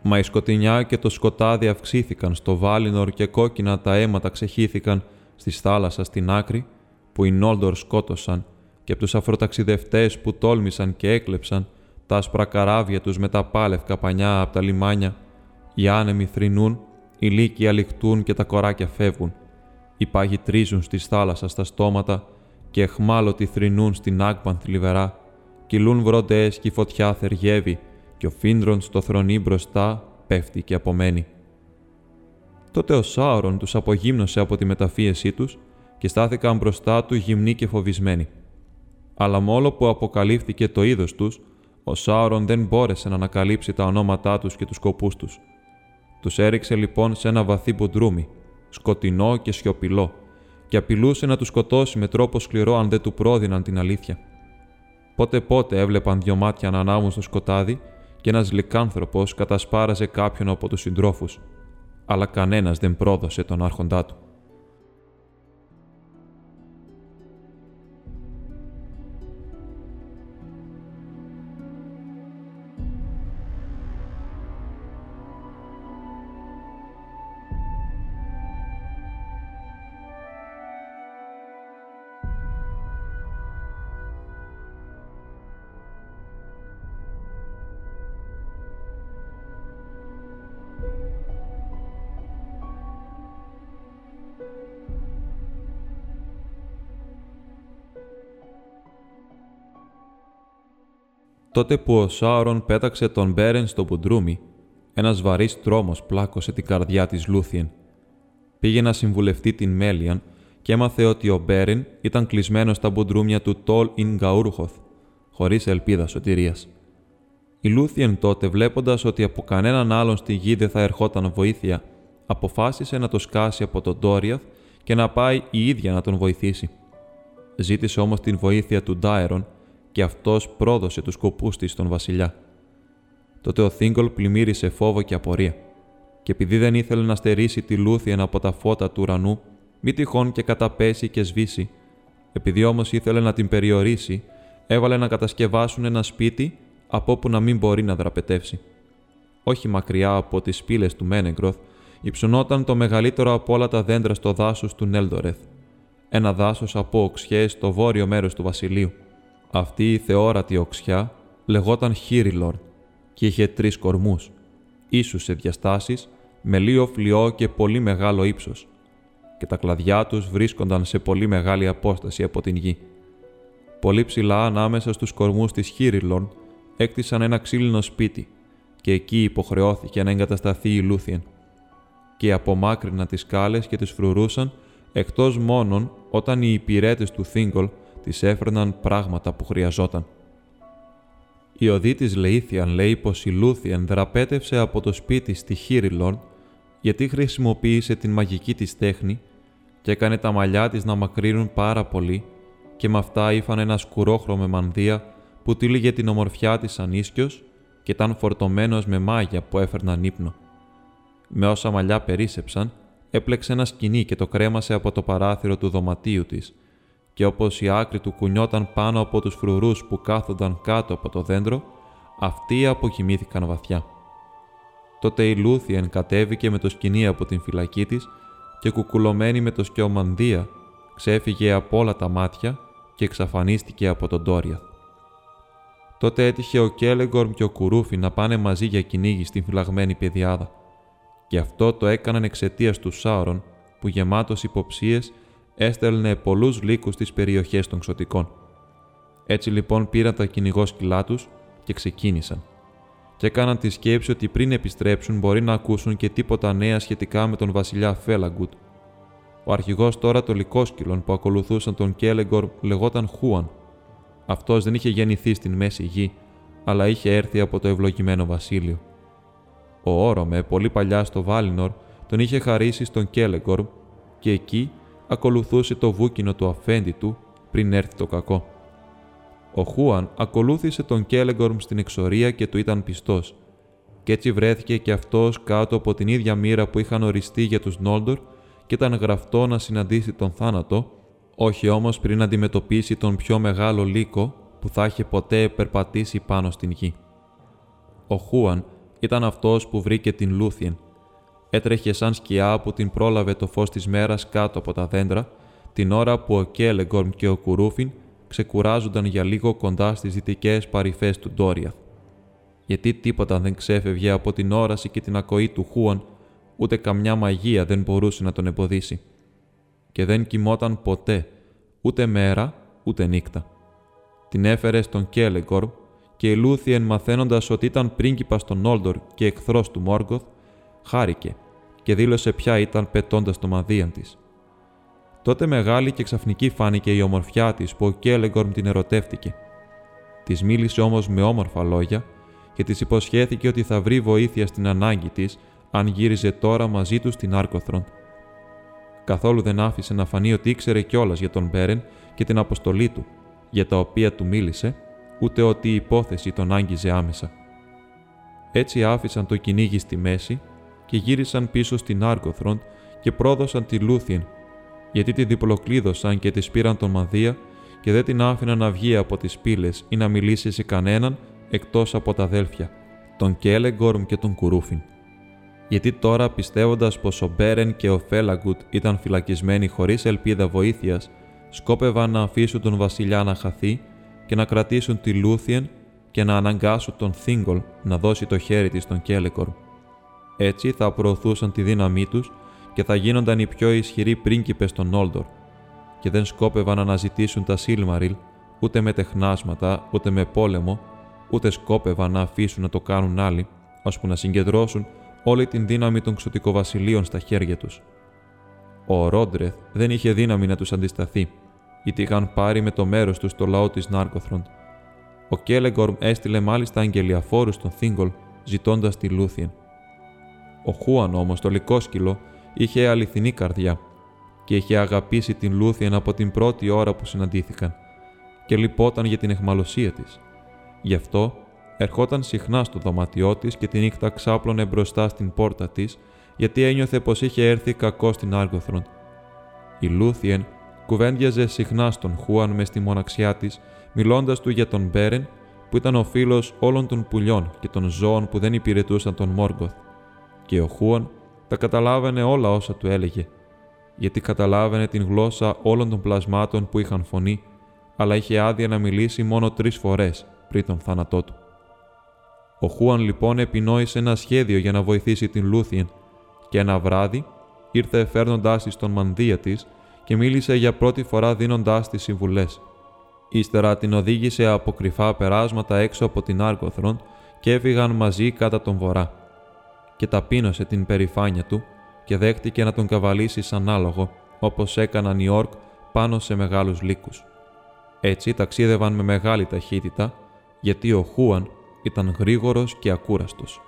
Μα η σκοτεινιά και το σκοτάδι αυξήθηκαν στο βάλινορ και κόκκινα τα αίματα ξεχύθηκαν στη θάλασσας στην άκρη που οι Νόλντορ σκότωσαν και από τους αφροταξιδευτές που τόλμησαν και έκλεψαν τα άσπρα καράβια τους με τα πάλευκα πανιά από τα λιμάνια, οι άνεμοι θρυνούν, οι λύκοι αληχτούν και τα κοράκια φεύγουν. Οι πάγοι τρίζουν στη θάλασσας στα στόματα και εχμάλωτοι θρυνούν στην άγπαν θλιβερά. Κυλούν βροντές και η φωτιά θεργεύει και ο Φίντρον στο θρονί μπροστά πέφτει και απομένει. Τότε ο Σάουρον τους απογύμνωσε από τη μεταφίεσή τους και στάθηκαν μπροστά του γυμνοί και φοβισμένοι. Αλλά μόλο που αποκαλύφθηκε το είδος τους, ο Σάουρον δεν μπόρεσε να ανακαλύψει τα ονόματά τους και τους σκοπούς τους. Τους έριξε λοιπόν σε ένα βαθύ μπουντρούμι, σκοτεινό και σιωπηλό, και απειλούσε να τους σκοτώσει με τρόπο σκληρό αν δεν του πρόδιναν την αλήθεια. Πότε πότε έβλεπαν δυο μάτια να ανάβουν στο σκοτάδι και ένας λικάνθρωπο κατασπάραζε κάποιον από τους συντρόφους, αλλά κανένας δεν πρόδωσε τον άρχοντά του. Τότε που ο Σάουρον πέταξε τον Μπέρεν στο μπουντρούμι, ένας βαρύς τρόμος πλάκωσε την καρδιά της Λούθιεν. Πήγε να συμβουλευτεί την Μέλιαν και έμαθε ότι ο Μπέρεν ήταν κλεισμένος στα μπουντρούμια του Τόλ Ιν Γκαούρχοθ, χωρίς ελπίδα σωτηρίας. Η Λούθιεν τότε, βλέποντας ότι από κανέναν άλλον στη γη δεν θα ερχόταν βοήθεια, αποφάσισε να το σκάσει από τον Ντόριαθ και να πάει η ίδια να τον βοηθήσει. Ζήτησε όμως την βοήθεια του Ντάερον και αυτός πρόδωσε τους σκοπούς της στον βασιλιά. Τότε ο Θίγκολ πλημμύρισε φόβο και απορία. Και επειδή δεν ήθελε να στερήσει τη Λούθιεν από τα φώτα του ουρανού, μη τυχόν και καταπέσει και σβήσει, επειδή όμως ήθελε να την περιορίσει, έβαλε να κατασκευάσουν ένα σπίτι από όπου να μην μπορεί να δραπετεύσει. Όχι μακριά από τις πύλες του Μένεγκροθ, υψωνόταν το μεγαλύτερο από όλα τα δέντρα στο δάσος του Νέλντορεθ. Ένα δάσος από οξιές στο βόρειο μέρος του βασιλείου. Αυτή η θεόρατη οξιά λεγόταν Χίριλορν και είχε τρεις κορμούς, ίσους σε διαστάσεις, με λίγο φλοιό και πολύ μεγάλο ύψος και τα κλαδιά τους βρίσκονταν σε πολύ μεγάλη απόσταση από την γη. Πολύ ψηλά ανάμεσα στους κορμούς της Χίριλορν έκτισαν ένα ξύλινο σπίτι και εκεί υποχρεώθηκε να εγκατασταθεί η Λούθιεν και απομάκρυναν τις σκάλες και τις φρουρούσαν εκτός μόνον όταν οι υπηρέτες του Θίγκολ της έφερναν πράγματα που χρειαζόταν. Η οδή της Λεήθιαν λέει πως η Λούθιαν δραπέτευσε από το σπίτι στη Χίριλον γιατί χρησιμοποίησε την μαγική της τέχνη και έκανε τα μαλλιά της να μακρύνουν πάρα πολύ και με αυτά ήφανε ένα σκουρόχρο με μανδύα που τύλιγε την ομορφιά της ανίσκιος και ήταν φορτωμένος με μάγια που έφερναν ύπνο. Με όσα μαλλιά περίσεψαν, έπλεξε ένα σκηνή και το κρέμασε από το παράθυρο του δωματίου της και όπως η άκρη του κουνιόταν πάνω από τους φρουρούς που κάθονταν κάτω από το δέντρο, αυτοί αποκοιμήθηκαν βαθιά. Τότε η Λούθιεν κατέβηκε με το σκηνή από την φυλακή της και κουκουλωμένη με το σκιομανδία ξέφυγε από όλα τα μάτια και εξαφανίστηκε από τον Τόρια. Τότε έτυχε ο Κέλεγκορμ και ο Κουρούφι να πάνε μαζί για κυνήγι στην φυλαγμένη παιδιάδα. Και αυτό το έκαναν εξαιτίας του Σάουρον, που γεμάτος υποψίες έστελνε πολλούς λύκους στις περιοχές των ξωτικών. Έτσι λοιπόν πήραν τα κυνηγό σκυλά τους και ξεκίνησαν. Και έκαναν τη σκέψη ότι πριν επιστρέψουν μπορεί να ακούσουν και τίποτα νέα σχετικά με τον βασιλιά Φέλαγκουτ. Ο αρχηγός τώρα των λυκόσκυλων που ακολουθούσαν τον Κέλεγκορ λεγόταν Χούαν. Αυτός δεν είχε γεννηθεί στην μέση γη, αλλά είχε έρθει από το ευλογημένο βασίλειο. Ο Όρομε, πολύ παλιά στο Βάλινορ, τον είχε χαρίσει στον Κέλεγκορ και εκεί ακολουθούσε το βούκινο του αφέντη του πριν έρθει το κακό. Ο Χούαν ακολούθησε τον Κέλεγκορμ στην εξορία και του ήταν πιστός, και έτσι βρέθηκε και αυτός κάτω από την ίδια μοίρα που είχαν οριστεί για τους Νόλντορ και ήταν γραφτό να συναντήσει τον θάνατο, όχι όμως πριν αντιμετωπίσει τον πιο μεγάλο λύκο που θα είχε ποτέ περπατήσει πάνω στην γη. Ο Χούαν ήταν αυτός που βρήκε την Λούθιεν Έτρεχε σαν σκιά που την πρόλαβε το φως της μέρας κάτω από τα δέντρα, την ώρα που ο Κέλεγκορμ και ο Κουρούφιν ξεκουράζονταν για λίγο κοντά στις δυτικές παρυφές του Ντόριαθ. Γιατί τίποτα δεν ξέφευγε από την όραση και την ακοή του Χούαν, ούτε καμιά μαγεία δεν μπορούσε να τον εμποδίσει. Και δεν κοιμόταν ποτέ, ούτε μέρα, ούτε νύχτα. Την έφερε στον Κέλεγκορμ και η Λούθιεν μαθαίνοντας ότι ήταν πρίγκιπας στον Όλντορ και εχθρός του Μόργκοθ, χάρηκε και δήλωσε ποια ήταν πετώντας το μαδίαν της. Τότε μεγάλη και ξαφνική φάνηκε η ομορφιά της που ο Κέλεγκορμ την ερωτεύτηκε. Της μίλησε όμως με όμορφα λόγια και της υποσχέθηκε ότι θα βρει βοήθεια στην ανάγκη της αν γύριζε τώρα μαζί του στην Άρκοθρον. Καθόλου δεν άφησε να φανεί ότι ήξερε κιόλας για τον Μπέρεν και την αποστολή του, για τα οποία του μίλησε, ούτε ότι η υπόθεση τον άγγιζε άμεσα. Έτσι άφησαν το κυνήγι στη μέση και γύρισαν πίσω στην Άρκοθρον και πρόδωσαν τη Λούθιεν γιατί τη διπλοκλείδωσαν και της πήραν τον Μαδία και δεν την άφηναν να βγει από τις πύλες ή να μιλήσει σε κανέναν εκτός από τα αδέλφια, τον Κέλεγκορμ και τον Κουρούφιν. Γιατί τώρα πιστεύοντας πως ο Μπέρεν και ο Φέλαγκουτ ήταν φυλακισμένοι χωρίς ελπίδα βοήθειας, σκόπευαν να αφήσουν τον βασιλιά να χαθεί και να κρατήσουν τη Λούθιεν και να αναγκάσουν τον Θίγκολ να δώσει το χέρι της στον Κέλεκορ. Έτσι θα προωθούσαν τη δύναμή τους και θα γίνονταν οι πιο ισχυροί πρίγκιπες των Όλντορ και δεν σκόπευαν να αναζητήσουν τα Σίλμαριλ ούτε με τεχνάσματα, ούτε με πόλεμο, ούτε σκόπευαν να αφήσουν να το κάνουν άλλοι, ώσπου να συγκεντρώσουν όλη την δύναμη των ξωτικοβασιλείων στα χέρια τους. Ο Ρόντρεθ δεν είχε δύναμη να τους αντισταθεί, γιατί είχαν πάρει με το μέρος τους στο λαό της Νάρκοθρον. Ο Κέλεγκορμ έστειλε μάλιστα αγγελιαφόρους στον Θίγκολ, ζητώντας τη Λούθιεν. Ο Χούαν όμως, το λικόσκυλο, είχε αληθινή καρδιά και είχε αγαπήσει την Λούθιεν από την πρώτη ώρα που συναντήθηκαν και λυπόταν για την αιχμαλωσία της. Γι' αυτό ερχόταν συχνά στο δωμάτιό της και τη νύχτα ξάπλωνε μπροστά στην πόρτα της, γιατί ένιωθε πως είχε έρθει κακό στη Νάργκοθροντ. Η Λούθιεν κουβέντιαζε συχνά στον Χούαν μες στη μοναξιά της, μιλώντας του για τον Μπέρεν, που ήταν ο φίλος όλων των πουλιών και των ζώων που δεν υπηρετούσαν τον Μόργκοθ. Και ο Χούαν τα καταλάβαινε όλα όσα του έλεγε, γιατί καταλάβαινε την γλώσσα όλων των πλασμάτων που είχαν φωνή, αλλά είχε άδεια να μιλήσει μόνο τρεις φορές πριν τον θάνατό του. Ο Χούαν λοιπόν επινόησε ένα σχέδιο για να βοηθήσει την Λούθιεν και ένα βράδυ ήρθε φέρνοντάς της στον μανδύα της και μίλησε για πρώτη φορά δίνοντάς της συμβουλές. Ύστερα την οδήγησε από κρυφά περάσματα έξω από την Άργοθρον και έφυγαν μαζί κατά τον βορρά. Και ταπείνωσε την περηφάνεια του και δέχτηκε να τον καβαλήσει σαν άλογο, όπως έκαναν οι Όρκ πάνω σε μεγάλους λύκους. Έτσι ταξίδευαν με μεγάλη ταχύτητα, γιατί ο Χούαν ήταν γρήγορος και ακούραστος.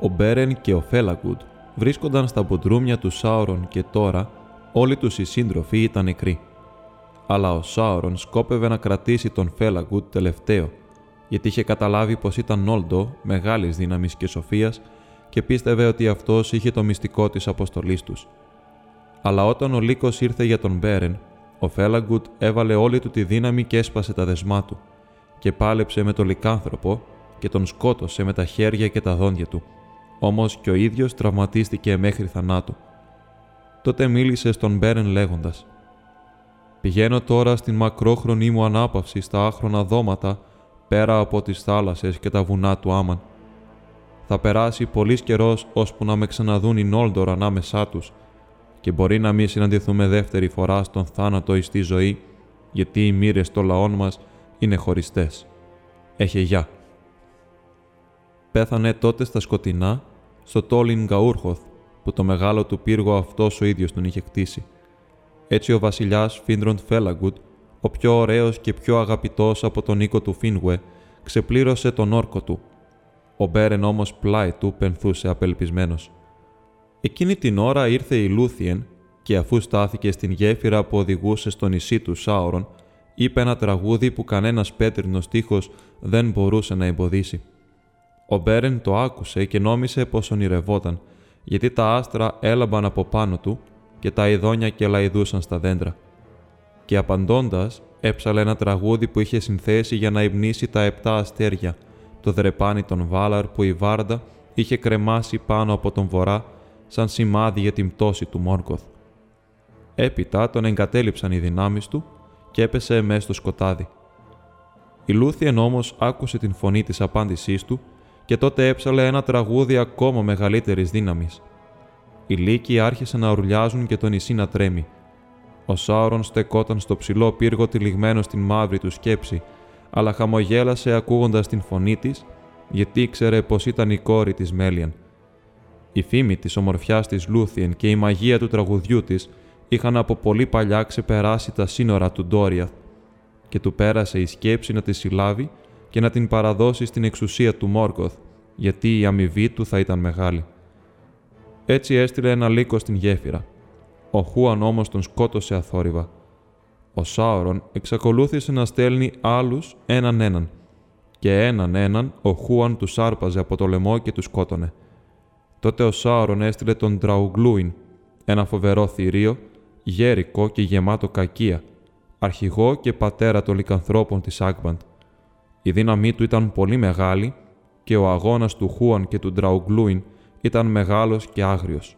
Ο Μπέρεν και ο Φέλαγκουντ βρίσκονταν στα μποντρούμια του Σάουρον και τώρα όλοι τους οι σύντροφοι ήταν νεκροί. Αλλά ο Σάουρον σκόπευε να κρατήσει τον Φέλαγκουντ τελευταίο, γιατί είχε καταλάβει πως ήταν Όλντο μεγάλης δύναμης και σοφίας και πίστευε ότι αυτός είχε το μυστικό της αποστολής τους. Αλλά όταν ο Λύκος ήρθε για τον Μπέρεν, ο Φέλαγκουτ έβαλε όλη του τη δύναμη και έσπασε τα δεσμά του και πάλεψε με τον λικάνθρωπο και τον σκότωσε με τα χέρια και τα δόντια του όμως και ο ίδιος τραυματίστηκε μέχρι θανάτου. Τότε μίλησε στον Μπέρεν λέγοντας «Πηγαίνω τώρα στην μακρόχρονη μου ανάπαυση στα άχρονα δώματα πέρα από τις θάλασσες και τα βουνά του Άμαν. Θα περάσει πολύς καιρός ώσπου να με ξαναδούν οι Νόλντορ ανάμεσά τους και μπορεί να μην συναντηθούμε δεύτερη φορά στον θάνατο ή στη ζωή, γιατί οι μοίρες των λαών μας είναι χωριστές. Έχε γεια. Πέθανε τότε στα σκοτεινά στο Τόλ Ιν Γκαούρχοθ, που το μεγάλο του πύργο αυτός ο ίδιος τον είχε κτίσει. Έτσι ο βασιλιάς Φίνροντ Φέλαγκουντ, ο πιο ωραίος και πιο αγαπητός από τον οίκο του Φίνγουε, ξεπλήρωσε τον όρκο του. Ο Μπέρεν όμως πλάι του πενθούσε απελπισμένος. Εκείνη την ώρα ήρθε η Λούθιεν και αφού στάθηκε στην γέφυρα που οδηγούσε στο νησί του Σάουρον, είπε ένα τραγούδι που κανένας πέτρινος τείχος δεν μπορούσε να εμποδίσει. Ο Μπέρεν το άκουσε και νόμισε πως ονειρευόταν, γιατί τα άστρα έλαμπαν από πάνω του και τα ειδόνια κελαϊδούσαν στα δέντρα. Και απαντώντας, έψαλε ένα τραγούδι που είχε συνθέσει για να υμνήσει τα επτά αστέρια, το δρεπάνι των Βάλαρ που η Βάρντα είχε κρεμάσει πάνω από τον βορρά σαν σημάδι για την πτώση του Μόρκοθ. Έπειτα τον εγκατέλειψαν οι δυνάμεις του και έπεσε μέσα στο σκοτάδι. Η Λούθιεν όμως άκουσε την φωνή της απάντησής του και τότε έψαλε ένα τραγούδι ακόμα μεγαλύτερης δύναμης. Οι λύκοι άρχισαν να ουρλιάζουν και το νησί να τρέμει. Ο Σάουρον στεκόταν στο ψηλό πύργο τυλιγμένο στην μαύρη του σκέψη, αλλά χαμογέλασε ακούγοντας την φωνή της, γιατί ήξερε πως ήταν η κόρη της Μέλιαν. Η φήμη της ομορφιάς της Λούθιεν και η μαγεία του τραγουδιού της είχαν από πολύ παλιά ξεπεράσει τα σύνορα του Ντόριαθ και του πέρασε η σκέψη να τη συλλάβει και να την παραδώσει στην εξουσία του Μόρκοθ, γιατί η αμοιβή του θα ήταν μεγάλη. Έτσι έστειλε ένα λύκο στην γέφυρα. Ο Χούαν όμως τον σκότωσε αθόρυβα. Ο Σάουρον εξακολούθησε να στέλνει άλλους έναν έναν, και έναν έναν ο Χούαν τους άρπαζε από το λαιμό και τους σκότωνε. Τότε ο Σάουρον έστειλε τον Τραουγκλούιν, ένα φοβερό θηρίο, γέρικο και γεμάτο κακία, αρχηγό και πατέρα των λικανθρώπων της Άγμπαντ. Η δύναμή του ήταν πολύ μεγάλη και ο αγώνας του Χούαν και του Ντραουγκλούιν ήταν μεγάλος και άγριος.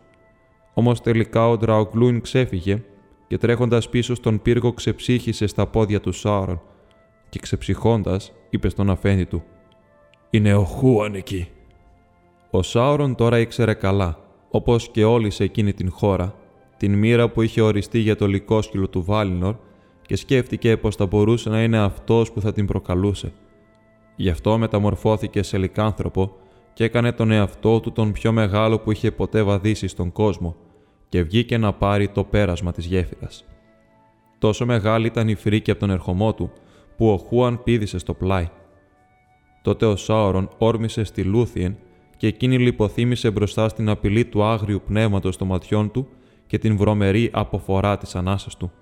Όμως τελικά ο Ντραουγκλούιν ξέφυγε και τρέχοντας πίσω στον πύργο ξεψύχησε στα πόδια του Σάουρον και ξεψυχώντας είπε στον αφέντη του «Είναι ο Χούαν εκεί». Ο Σάουρον τώρα ήξερε καλά, όπως και όλοι σε εκείνη την χώρα, την μοίρα που είχε οριστεί για το λικόσκυλο του Βάλινορ και σκέφτηκε πως θα μπορούσε να είναι αυτός που θα την προκαλούσε. Γι' αυτό μεταμορφώθηκε σε λικάνθρωπο και έκανε τον εαυτό του τον πιο μεγάλο που είχε ποτέ βαδίσει στον κόσμο και βγήκε να πάρει το πέρασμα της γέφυρας. Τόσο μεγάλη ήταν η φρίκη από τον ερχομό του, που ο Χούαν πήδησε στο πλάι. Τότε ο Σάωρον όρμησε στη Λούθιεν και εκείνη λιποθύμησε μπροστά στην απειλή του άγριου πνεύματος των ματιών του και την βρωμερή αποφορά της ανάσας του.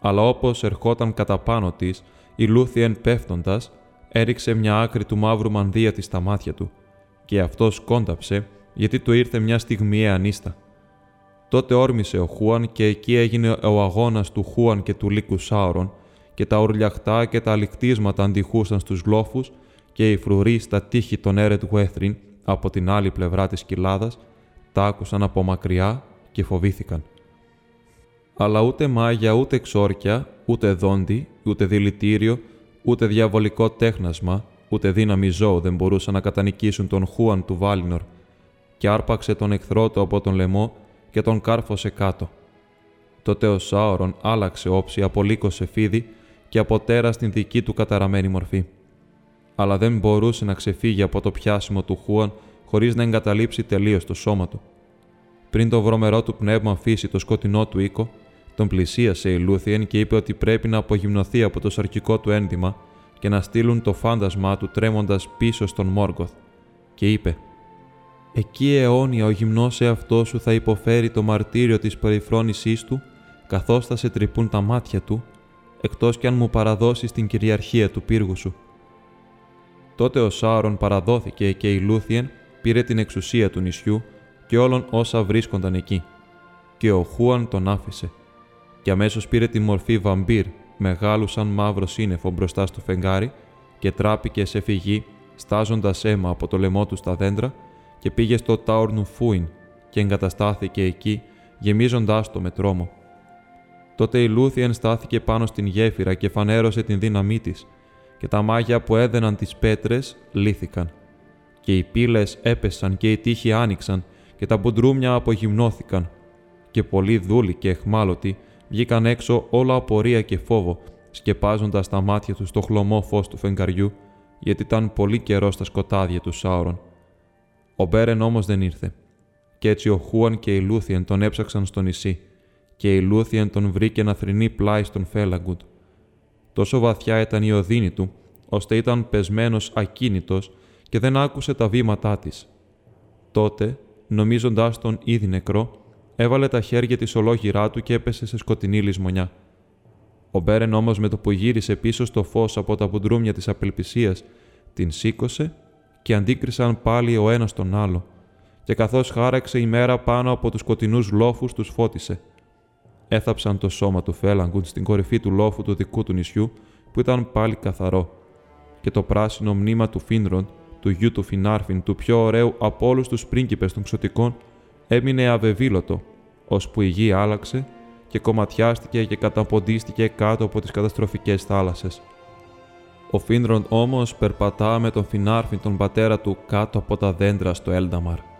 Αλλά όπως ερχόταν κατά πάνω της, η Λούθιεν πέφτοντας, έριξε μια άκρη του μαύρου μανδύα της στα μάτια του και αυτός κόνταψε γιατί του ήρθε μια στιγμή ανίστα. Τότε όρμησε ο Χούαν και εκεί έγινε ο αγώνας του Χούαν και του Λύκου Σάουρον και τα ουρλιαχτά και τα αληκτίσματα αντιχούσαν στους γλόφους και οι φρουροί στα τείχη των Έρετ Γουέθριν από την άλλη πλευρά της κοιλάδας τα άκουσαν από μακριά και φοβήθηκαν. Αλλά ούτε μάγια, ούτε ξόρκια, ούτε δόντι, ούτε δηλητήριο, ούτε διαβολικό τέχνασμα, ούτε δύναμη ζώου δεν μπορούσαν να κατανικήσουν τον Χούαν του Βάλινορ και άρπαξε τον εχθρό του από τον λαιμό και τον κάρφωσε κάτω. Τότε ο Σάωρον άλλαξε όψη από λύκο σε φίδι και από τέρα στην δική του καταραμένη μορφή. Αλλά δεν μπορούσε να ξεφύγει από το πιάσιμο του Χούαν χωρίς να εγκαταλείψει τελείως το σώμα του. Πριν το βρωμερό του πνεύμα αφήσει το σκοτεινό του οίκο, τον πλησίασε η Λούθιεν και είπε ότι πρέπει να απογυμνοθεί από το σαρκικό του ένδυμα και να στείλουν το φάντασμά του τρέμοντας πίσω στον Μόργκοθ. Και είπε: Εκεί αιώνια ο γυμνός εαυτός σου θα υποφέρει το μαρτύριο της περιφρόνησής του, καθώς θα σε τρυπούν τα μάτια του, εκτός κι αν μου παραδώσεις την κυριαρχία του πύργου σου. Τότε ο Σάουρον παραδόθηκε και η Λούθιεν πήρε την εξουσία του νησιού και όλων όσα βρίσκονταν εκεί. Και ο Χούαν τον άφησε. Και αμέσως πήρε τη μορφή βαμπύρ, μεγάλου σαν μαύρο σύννεφο μπροστά στο φεγγάρι και τράπηκε σε φυγή, στάζοντας αίμα από το λαιμό του στα δέντρα και πήγε στο Τάουρνου Φούιν και εγκαταστάθηκε εκεί, γεμίζοντάς το με τρόμο. Τότε η Λούθιεν στάθηκε πάνω στην γέφυρα και φανέρωσε την δύναμή της, και τα μάγια που έδεναν τις πέτρες λύθηκαν. Και οι πύλες έπεσαν και οι τοίχοι άνοιξαν και τα μπουντρούμια απογυμνώθηκαν. Και πολλοί δούλοι και αιχμάλωτοι βγήκαν έξω όλο απορία και φόβο, σκεπάζοντας τα μάτια τους στο χλωμό φως του φεγγαριού, γιατί ήταν πολύ καιρό στα σκοτάδια του Σάουρον. Ο Μπέρεν όμως δεν ήρθε. Κι έτσι ο Χούαν και η Λούθιεν τον έψαξαν στο νησί, και η Λούθιεν τον βρήκε να θρηνεί πλάι στον Φέλαγκουντ. Τόσο βαθιά ήταν η οδύνη του, ώστε ήταν πεσμένος ακίνητος και δεν άκουσε τα βήματά της. Τότε, νομίζοντάς τον ήδη νεκρό, έβαλε τα χέρια της ολόγυρά του και έπεσε σε σκοτεινή λησμονιά. Ο Μπέρεν όμως με το που γύρισε πίσω στο φως από τα μπουντρούμια της απελπισίας, την σήκωσε και αντίκρισαν πάλι ο ένας τον άλλο και καθώς χάραξε η μέρα πάνω από τους σκοτεινούς λόφους τους φώτισε. Έθαψαν το σώμα του Φέλαγκουντ στην κορυφή του λόφου του δικού του νησιού που ήταν πάλι καθαρό και το πράσινο μνήμα του Φίνρον, του γιου του Φινάρφιν, του πιο ωραίου από όλους τους πρίγκιπες των ξωτικών, έμεινε αβεβήλωτο, ώσπου η γη άλλαξε και κομματιάστηκε και καταποντίστηκε κάτω από τις καταστροφικές θάλασσες. Ο Φίνρον όμως περπατά με τον Φινάρφιν τον πατέρα του κάτω από τα δέντρα στο Έλνταμαρ.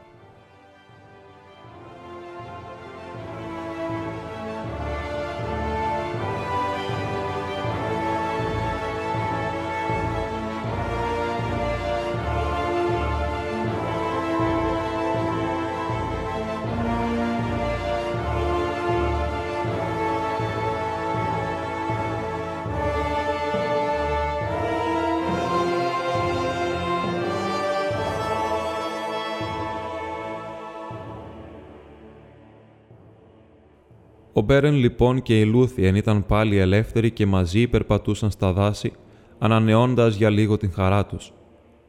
Μπέρεν λοιπόν και η Λούθιεν ήταν πάλι ελεύθεροι και μαζί περπατούσαν στα δάση, ανανεώνοντας για λίγο την χαρά τους.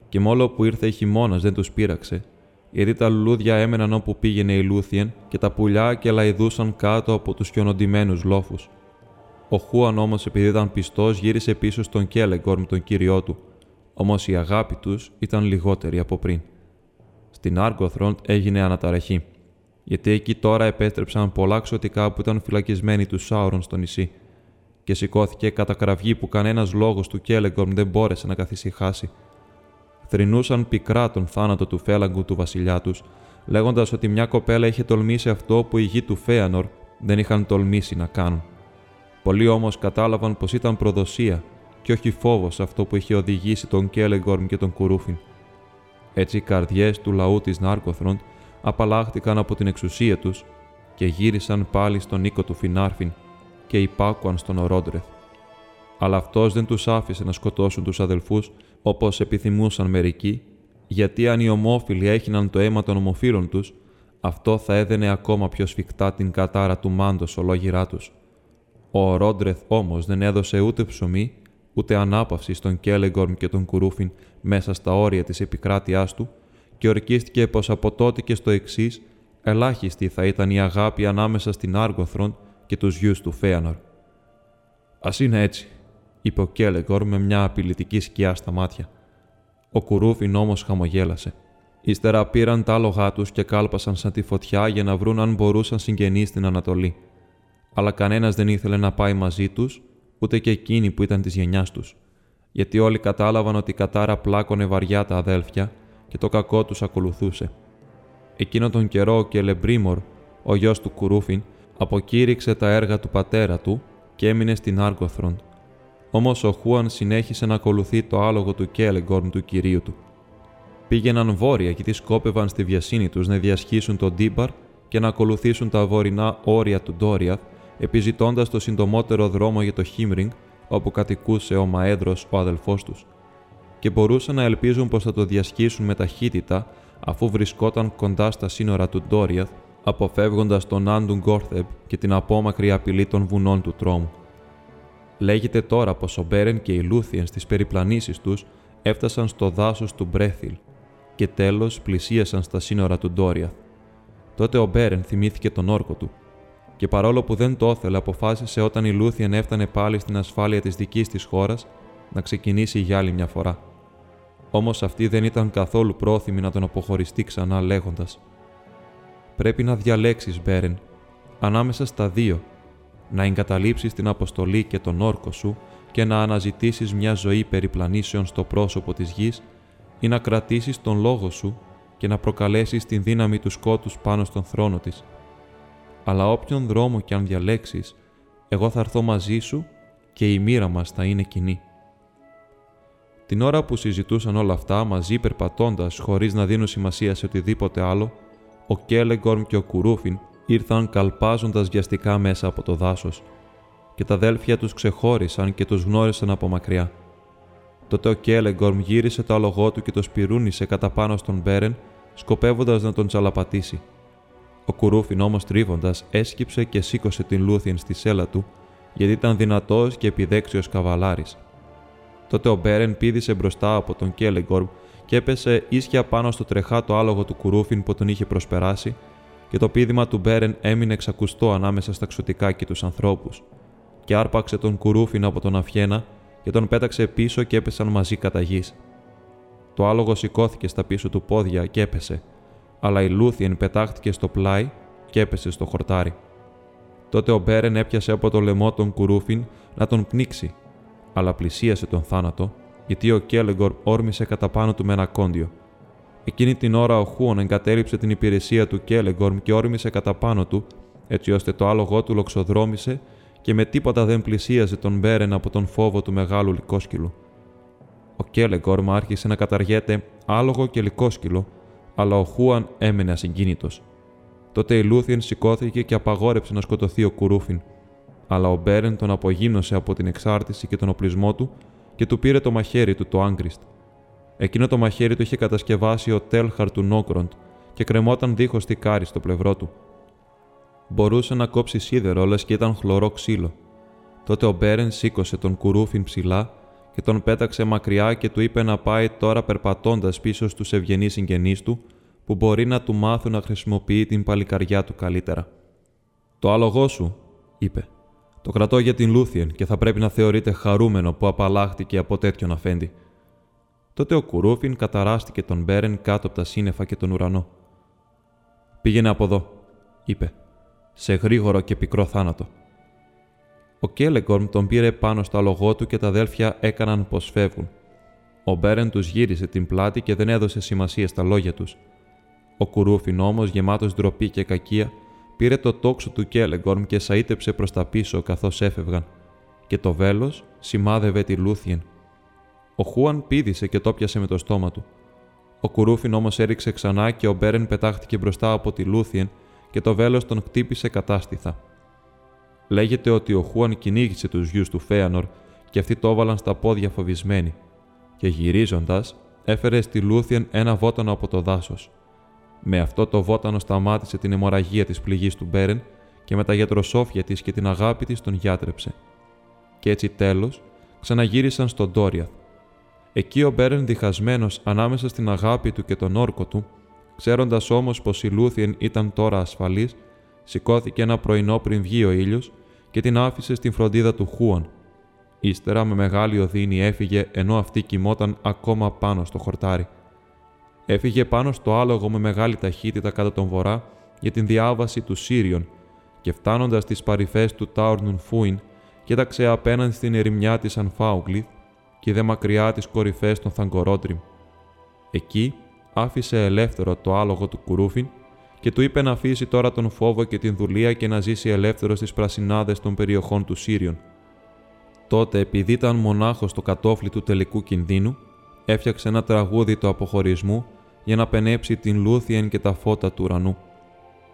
Και μόλο που ήρθε ο χειμώνας δεν τους πείραξε, γιατί τα λουλούδια έμεναν όπου πήγαινε η Λούθιεν και τα πουλιά κελαηδούσαν κάτω από τους χιονοντυμένους λόφους. Ο Χούαν όμως, επειδή ήταν πιστός, γύρισε πίσω στον Κέλεγκορμ, τον κύριό του, όμως η αγάπη τους ήταν λιγότερη από πριν. Στη Νάργκοθροντ έγινε αναταραχή γιατί εκεί τώρα επέστρεψαν πολλά ξωτικά που ήταν φυλακισμένοι τους Σάουρον στο νησί, και σηκώθηκε κατά κραυγή που κανένας λόγος του Κέλεγκορμ δεν μπόρεσε να καθησυχάσει. Θρυνούσαν πικρά τον θάνατο του Φέλαγκου του βασιλιά τους, λέγοντας ότι μια κοπέλα είχε τολμήσει αυτό που οι γη του Φέανορ δεν είχαν τολμήσει να κάνουν. Πολλοί όμως κατάλαβαν πως ήταν προδοσία και όχι φόβος αυτό που είχε οδηγήσει τον Κέλεγκορμ και τον Κουρούφιν. Έτσι οι καρδιές του λαού της Νάρκοθροντ απαλλάχτηκαν από την εξουσία τους και γύρισαν πάλι στον οίκο του Φινάρφιν και υπάκουαν στον Ορόντρεθ. Αλλά αυτός δεν τους άφησε να σκοτώσουν τους αδελφούς όπως επιθυμούσαν μερικοί, γιατί αν οι ομόφυλοι έχιναν το αίμα των ομοφύλων τους, αυτό θα έδαινε ακόμα πιο σφιχτά την κατάρα του μάντος ολόγυρά τους. Ο Ορόντρεθ όμως δεν έδωσε ούτε ψωμί, ούτε ανάπαυση στον Κέλεγκορμ και τον Κουρούφιν μέσα στα όρια της επικράτειάς του, και ορκίστηκε πως από τότε και στο εξής ελάχιστη θα ήταν η αγάπη ανάμεσα στην Άργοθρον και τους γιους του Φέανορ. «Α είναι έτσι», είπε ο Κέλεγκορ με μια απειλητική σκιά στα μάτια. Ο Κουρούφιν όμως χαμογέλασε. Ύστερα πήραν τα άλογά τους και κάλπασαν σαν τη φωτιά για να βρουν αν μπορούσαν συγγενείς στην Ανατολή. Αλλά κανένας δεν ήθελε να πάει μαζί τους, ούτε και εκείνοι που ήταν της γενιάς τους, γιατί όλοι κατάλαβαν ότι η κατάρα πλάκωνε βαριά τα αδέλφια και το κακό τους ακολουθούσε. Εκείνο τον καιρό και Λεμπρίμορ, ο γιος του Κουρούφιν, αποκήρυξε τα έργα του πατέρα του και έμεινε στην Άργοθρον. Όμως ο Χούαν συνέχισε να ακολουθεί το άλογο του Κέλεγκορν του κυρίου του. Πήγαιναν βόρεια γιατί σκόπευαν στη βιασύνη τους να διασχίσουν τον Ντίμπαρ και να ακολουθήσουν τα βορεινά όρια του Ντόριαθ, επιζητώντας το συντομότερο δρόμο για το Χίμρινγκ, όπου κατοικούσε ο Μαέδρος, ο αδελφός τους και μπορούσαν να ελπίζουν πως θα το διασχίσουν με ταχύτητα αφού βρισκόταν κοντά στα σύνορα του Ντόριαθ, αποφεύγοντας το Ναν Ντουνγκόρθεμπ και την απόμακρη απειλή των βουνών του τρόμου. Λέγεται τώρα πως ο Μπέρεν και η Λούθιεν στις περιπλανήσεις τους έφτασαν στο δάσος του Μπρέθιλ και τέλος πλησίασαν στα σύνορα του Ντόριαθ. Τότε ο Μπέρεν θυμήθηκε τον όρκο του και παρόλο που δεν το ήθελε αποφάσισε όταν η Λούθιεν έφτανε πάλι στην ασφάλεια της δικής της χώρας να ξεκινήσει για άλλη μια φορά. Όμως αυτή δεν ήταν καθόλου πρόθυμη να τον αποχωριστεί ξανά λέγοντας: Πρέπει να διαλέξεις, Μπέρεν, ανάμεσα στα δύο, να εγκαταλείψεις την αποστολή και τον όρκο σου και να αναζητήσεις μια ζωή περιπλανήσεων στο πρόσωπο της γης ή να κρατήσεις τον λόγο σου και να προκαλέσεις την δύναμη του σκότους πάνω στον θρόνο της. Αλλά όποιον δρόμο κι αν διαλέξεις, εγώ θα έρθω μαζί σου και η μοίρα μας θα είναι κοινή. Την ώρα που συζητούσαν όλα αυτά μαζί περπατώντα χωρίς να δίνουν σημασία σε οτιδήποτε άλλο, ο Κέλεγκορμ και ο Κουρούφιν ήρθαν καλπάζοντας βιαστικά μέσα από το δάσος, και τα αδέλφια τους ξεχώρισαν και τους γνώρισαν από μακριά. Τότε ο Κέλεγκορμ γύρισε το άλογό του και το σπυρούνισε κατά πάνω στον Μπέρεν, σκοπεύοντας να τον τσαλαπατήσει. Ο Κουρούφιν όμως τρίβοντας έσκυψε και σήκωσε την Λούθιεν στη σέλα του, γιατί ήταν δυνατός και επιδέξιος καβαλάρης. Τότε ο Μπέρεν πήδησε μπροστά από τον Κέλεγκορμ και έπεσε ίσια πάνω στο τρεχάτο άλογο του Κουρούφιν που τον είχε προσπεράσει, και το πίδημα του Μπέρεν έμεινε εξακουστό ανάμεσα στα ξωτικά και τους ανθρώπους, και άρπαξε τον Κουρούφιν από τον αυχένα και τον πέταξε πίσω και έπεσαν μαζί κατά γης. Το άλογο σηκώθηκε στα πίσω του πόδια και έπεσε, αλλά η Λούθιεν πετάχτηκε στο πλάι και έπεσε στο χορτάρι. Τότε ο Μπέρεν έπιασε από το λαιμό τον Κουρούφιν να τον πνίξει, αλλά πλησίασε τον θάνατο, γιατί ο Κέλεγκορμ όρμησε κατά πάνω του με ένα ακόντιο. Εκείνη την ώρα ο Χούαν εγκατέλειψε την υπηρεσία του Κέλεγκορμ και όρμησε κατά πάνω του, έτσι ώστε το άλογό του λοξοδρόμησε και με τίποτα δεν πλησίαζε τον Μπέρεν από τον φόβο του μεγάλου λικόσκυλου. Ο Κέλεγκορμ άρχισε να καταργέται άλογο και λικόσκυλο, αλλά ο Χούαν έμενε ασυγκίνητος. Τότε η Λούθιεν σηκώθηκε και απαγόρεψε να σκοτωθεί ο Κουρούφιν, αλλά ο Μπέρεν τον απογίνωσε από την εξάρτηση και τον οπλισμό του και του πήρε το μαχαίρι του το Άγκριστ. Εκείνο το μαχαίρι του είχε κατασκευάσει ο Τέλχαρ του Νόκροντ και κρεμόταν δίχως κάρι στο πλευρό του. Μπορούσε να κόψει σίδερο, λες και ήταν χλωρό ξύλο. Τότε ο Μπέρεν σήκωσε τον Κουρούφιν ψηλά και τον πέταξε μακριά και του είπε να πάει τώρα περπατώντας πίσω στους ευγενείς συγγενείς του, που μπορεί να του μάθουν να χρησιμοποιεί την παλικαριά του καλύτερα. Το άλογό σου, είπε. Το κρατώ για την Λούθιεν και θα πρέπει να θεωρείται χαρούμενο που απαλλάχτηκε από τέτοιον αφέντη. Τότε ο Κουρούφιν καταράστηκε τον Μπέρεν κάτω από τα σύννεφα και τον ουρανό. Πήγαινε από εδώ, είπε, σε γρήγορο και πικρό θάνατο. Ο Κέλεγκορμ τον πήρε πάνω στο αλογό του και τα αδέλφια έκαναν πως φεύγουν. Ο Μπέρεν τους γύρισε την πλάτη και δεν έδωσε σημασία στα λόγια τους. Ο Κουρούφιν όμως, γεμάτος ντροπή και κακία, πήρε το τόξο του Κέλεγκορμ και σαΐτεψε προς τα πίσω καθώς έφευγαν, και το βέλος σημάδευε τη Λούθιεν. Ο Χούαν πήδησε και το πιασε με το στόμα του. Ο Κουρούφιν όμως έριξε ξανά και ο Μπέρεν πετάχτηκε μπροστά από τη Λούθιεν και το βέλος τον χτύπησε κατάστηθα. Λέγεται ότι ο Χούαν κυνήγησε τους γιους του Φέανορ και αυτοί το έβαλαν στα πόδια φοβισμένοι, και γυρίζοντας, έφερε στη Λούθιεν ένα βότανο από το δάσος. Με αυτό το βότανο σταμάτησε την αιμορραγία της πληγής του Μπέρεν και με τα γιατροσόφια της και την αγάπη της τον γιάτρεψε. Και έτσι τέλος ξαναγύρισαν στον Τόριαθ. Εκεί ο Μπέρεν διχασμένος ανάμεσα στην αγάπη του και τον όρκο του, ξέροντας όμως πως η Λούθιεν ήταν τώρα ασφαλής, σηκώθηκε ένα πρωινό πριν βγει ο ήλιος και την άφησε στην φροντίδα του Χούαν. Ύστερα με μεγάλη οδύνη έφυγε ενώ αυτή κοιμόταν ακόμα πάνω στο χορτάρι. Έφυγε πάνω στο άλογο με μεγάλη ταχύτητα κατά τον βορρά για την διάβαση του Σύριον και φτάνοντας στις παρυφές του Τάουρνουν Φούιν, κοίταξε απέναντι στην ερημιά της Ανφάουγκλιθ και δε μακριά τις κορυφές των Θαγκορότριμ. Εκεί άφησε ελεύθερο το άλογο του Κουρούφιν και του είπε να αφήσει τώρα τον φόβο και την δουλεία και να ζήσει ελεύθερος στις πρασινάδες των περιοχών του Σύριον. Τότε, επειδή ήταν μονάχος στο κατόφλι του τελικού κινδύνου, έφτιαξε ένα τραγούδι του αποχωρισμού για να παινέψει την Λούθιεν και τα φώτα του ουρανού,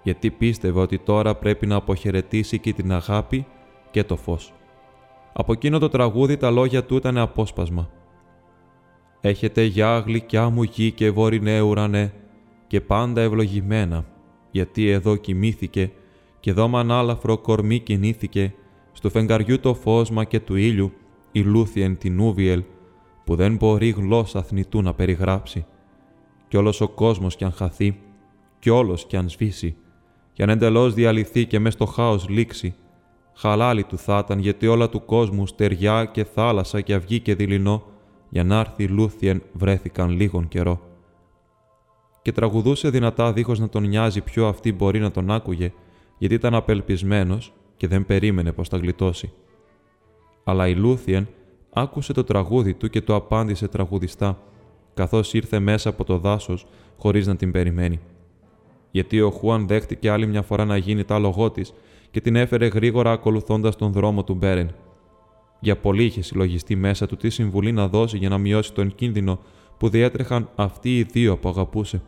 γιατί πίστευε ότι τώρα πρέπει να αποχαιρετήσει και την αγάπη και το φως. Από εκείνο το τραγούδι τα λόγια του ήταν απόσπασμα. «Έχετε γεια γλυκιά μου γη και βορεινέ ουρανέ και πάντα ευλογημένα, γιατί εδώ κοιμήθηκε και εδώ μ' ανάλαφρο κορμί κινήθηκε, στο φεγγαριού το φως μα και του ήλιου, η Λούθιεν Τινούβιελ, που δεν μπορεί γλώσσα θνητού να περιγράψει. Κι όλος ο κόσμος κι αν χαθεί, κι όλος κι αν σβήσει, κι αν εντελώς διαλυθεί και μες στο χάος λήξει, χαλάλι του θα ήταν γιατί όλα του κόσμου στεριά και θάλασσα και αυγή και δειλινό, για να έρθει Λούθιεν βρέθηκαν λίγον καιρό. Και τραγουδούσε δυνατά δίχως να τον νοιάζει ποιο αυτή μπορεί να τον άκουγε, γιατί ήταν απελπισμένος και δεν περίμενε πως θα γλιτώσει. Αλλά η Λούθιεν άκουσε το τραγούδι του και το απάντησε τραγουδιστά, καθώς ήρθε μέσα από το δάσος χωρίς να την περιμένει. Γιατί ο Χουάν δέχτηκε άλλη μια φορά να γίνει τα άλογό της και την έφερε γρήγορα ακολουθώντας τον δρόμο του Μπέρεν. Για πολύ είχε συλλογιστεί μέσα του τι συμβουλή να δώσει για να μειώσει τον κίνδυνο που διέτρεχαν αυτοί οι δύο που αγαπούσε.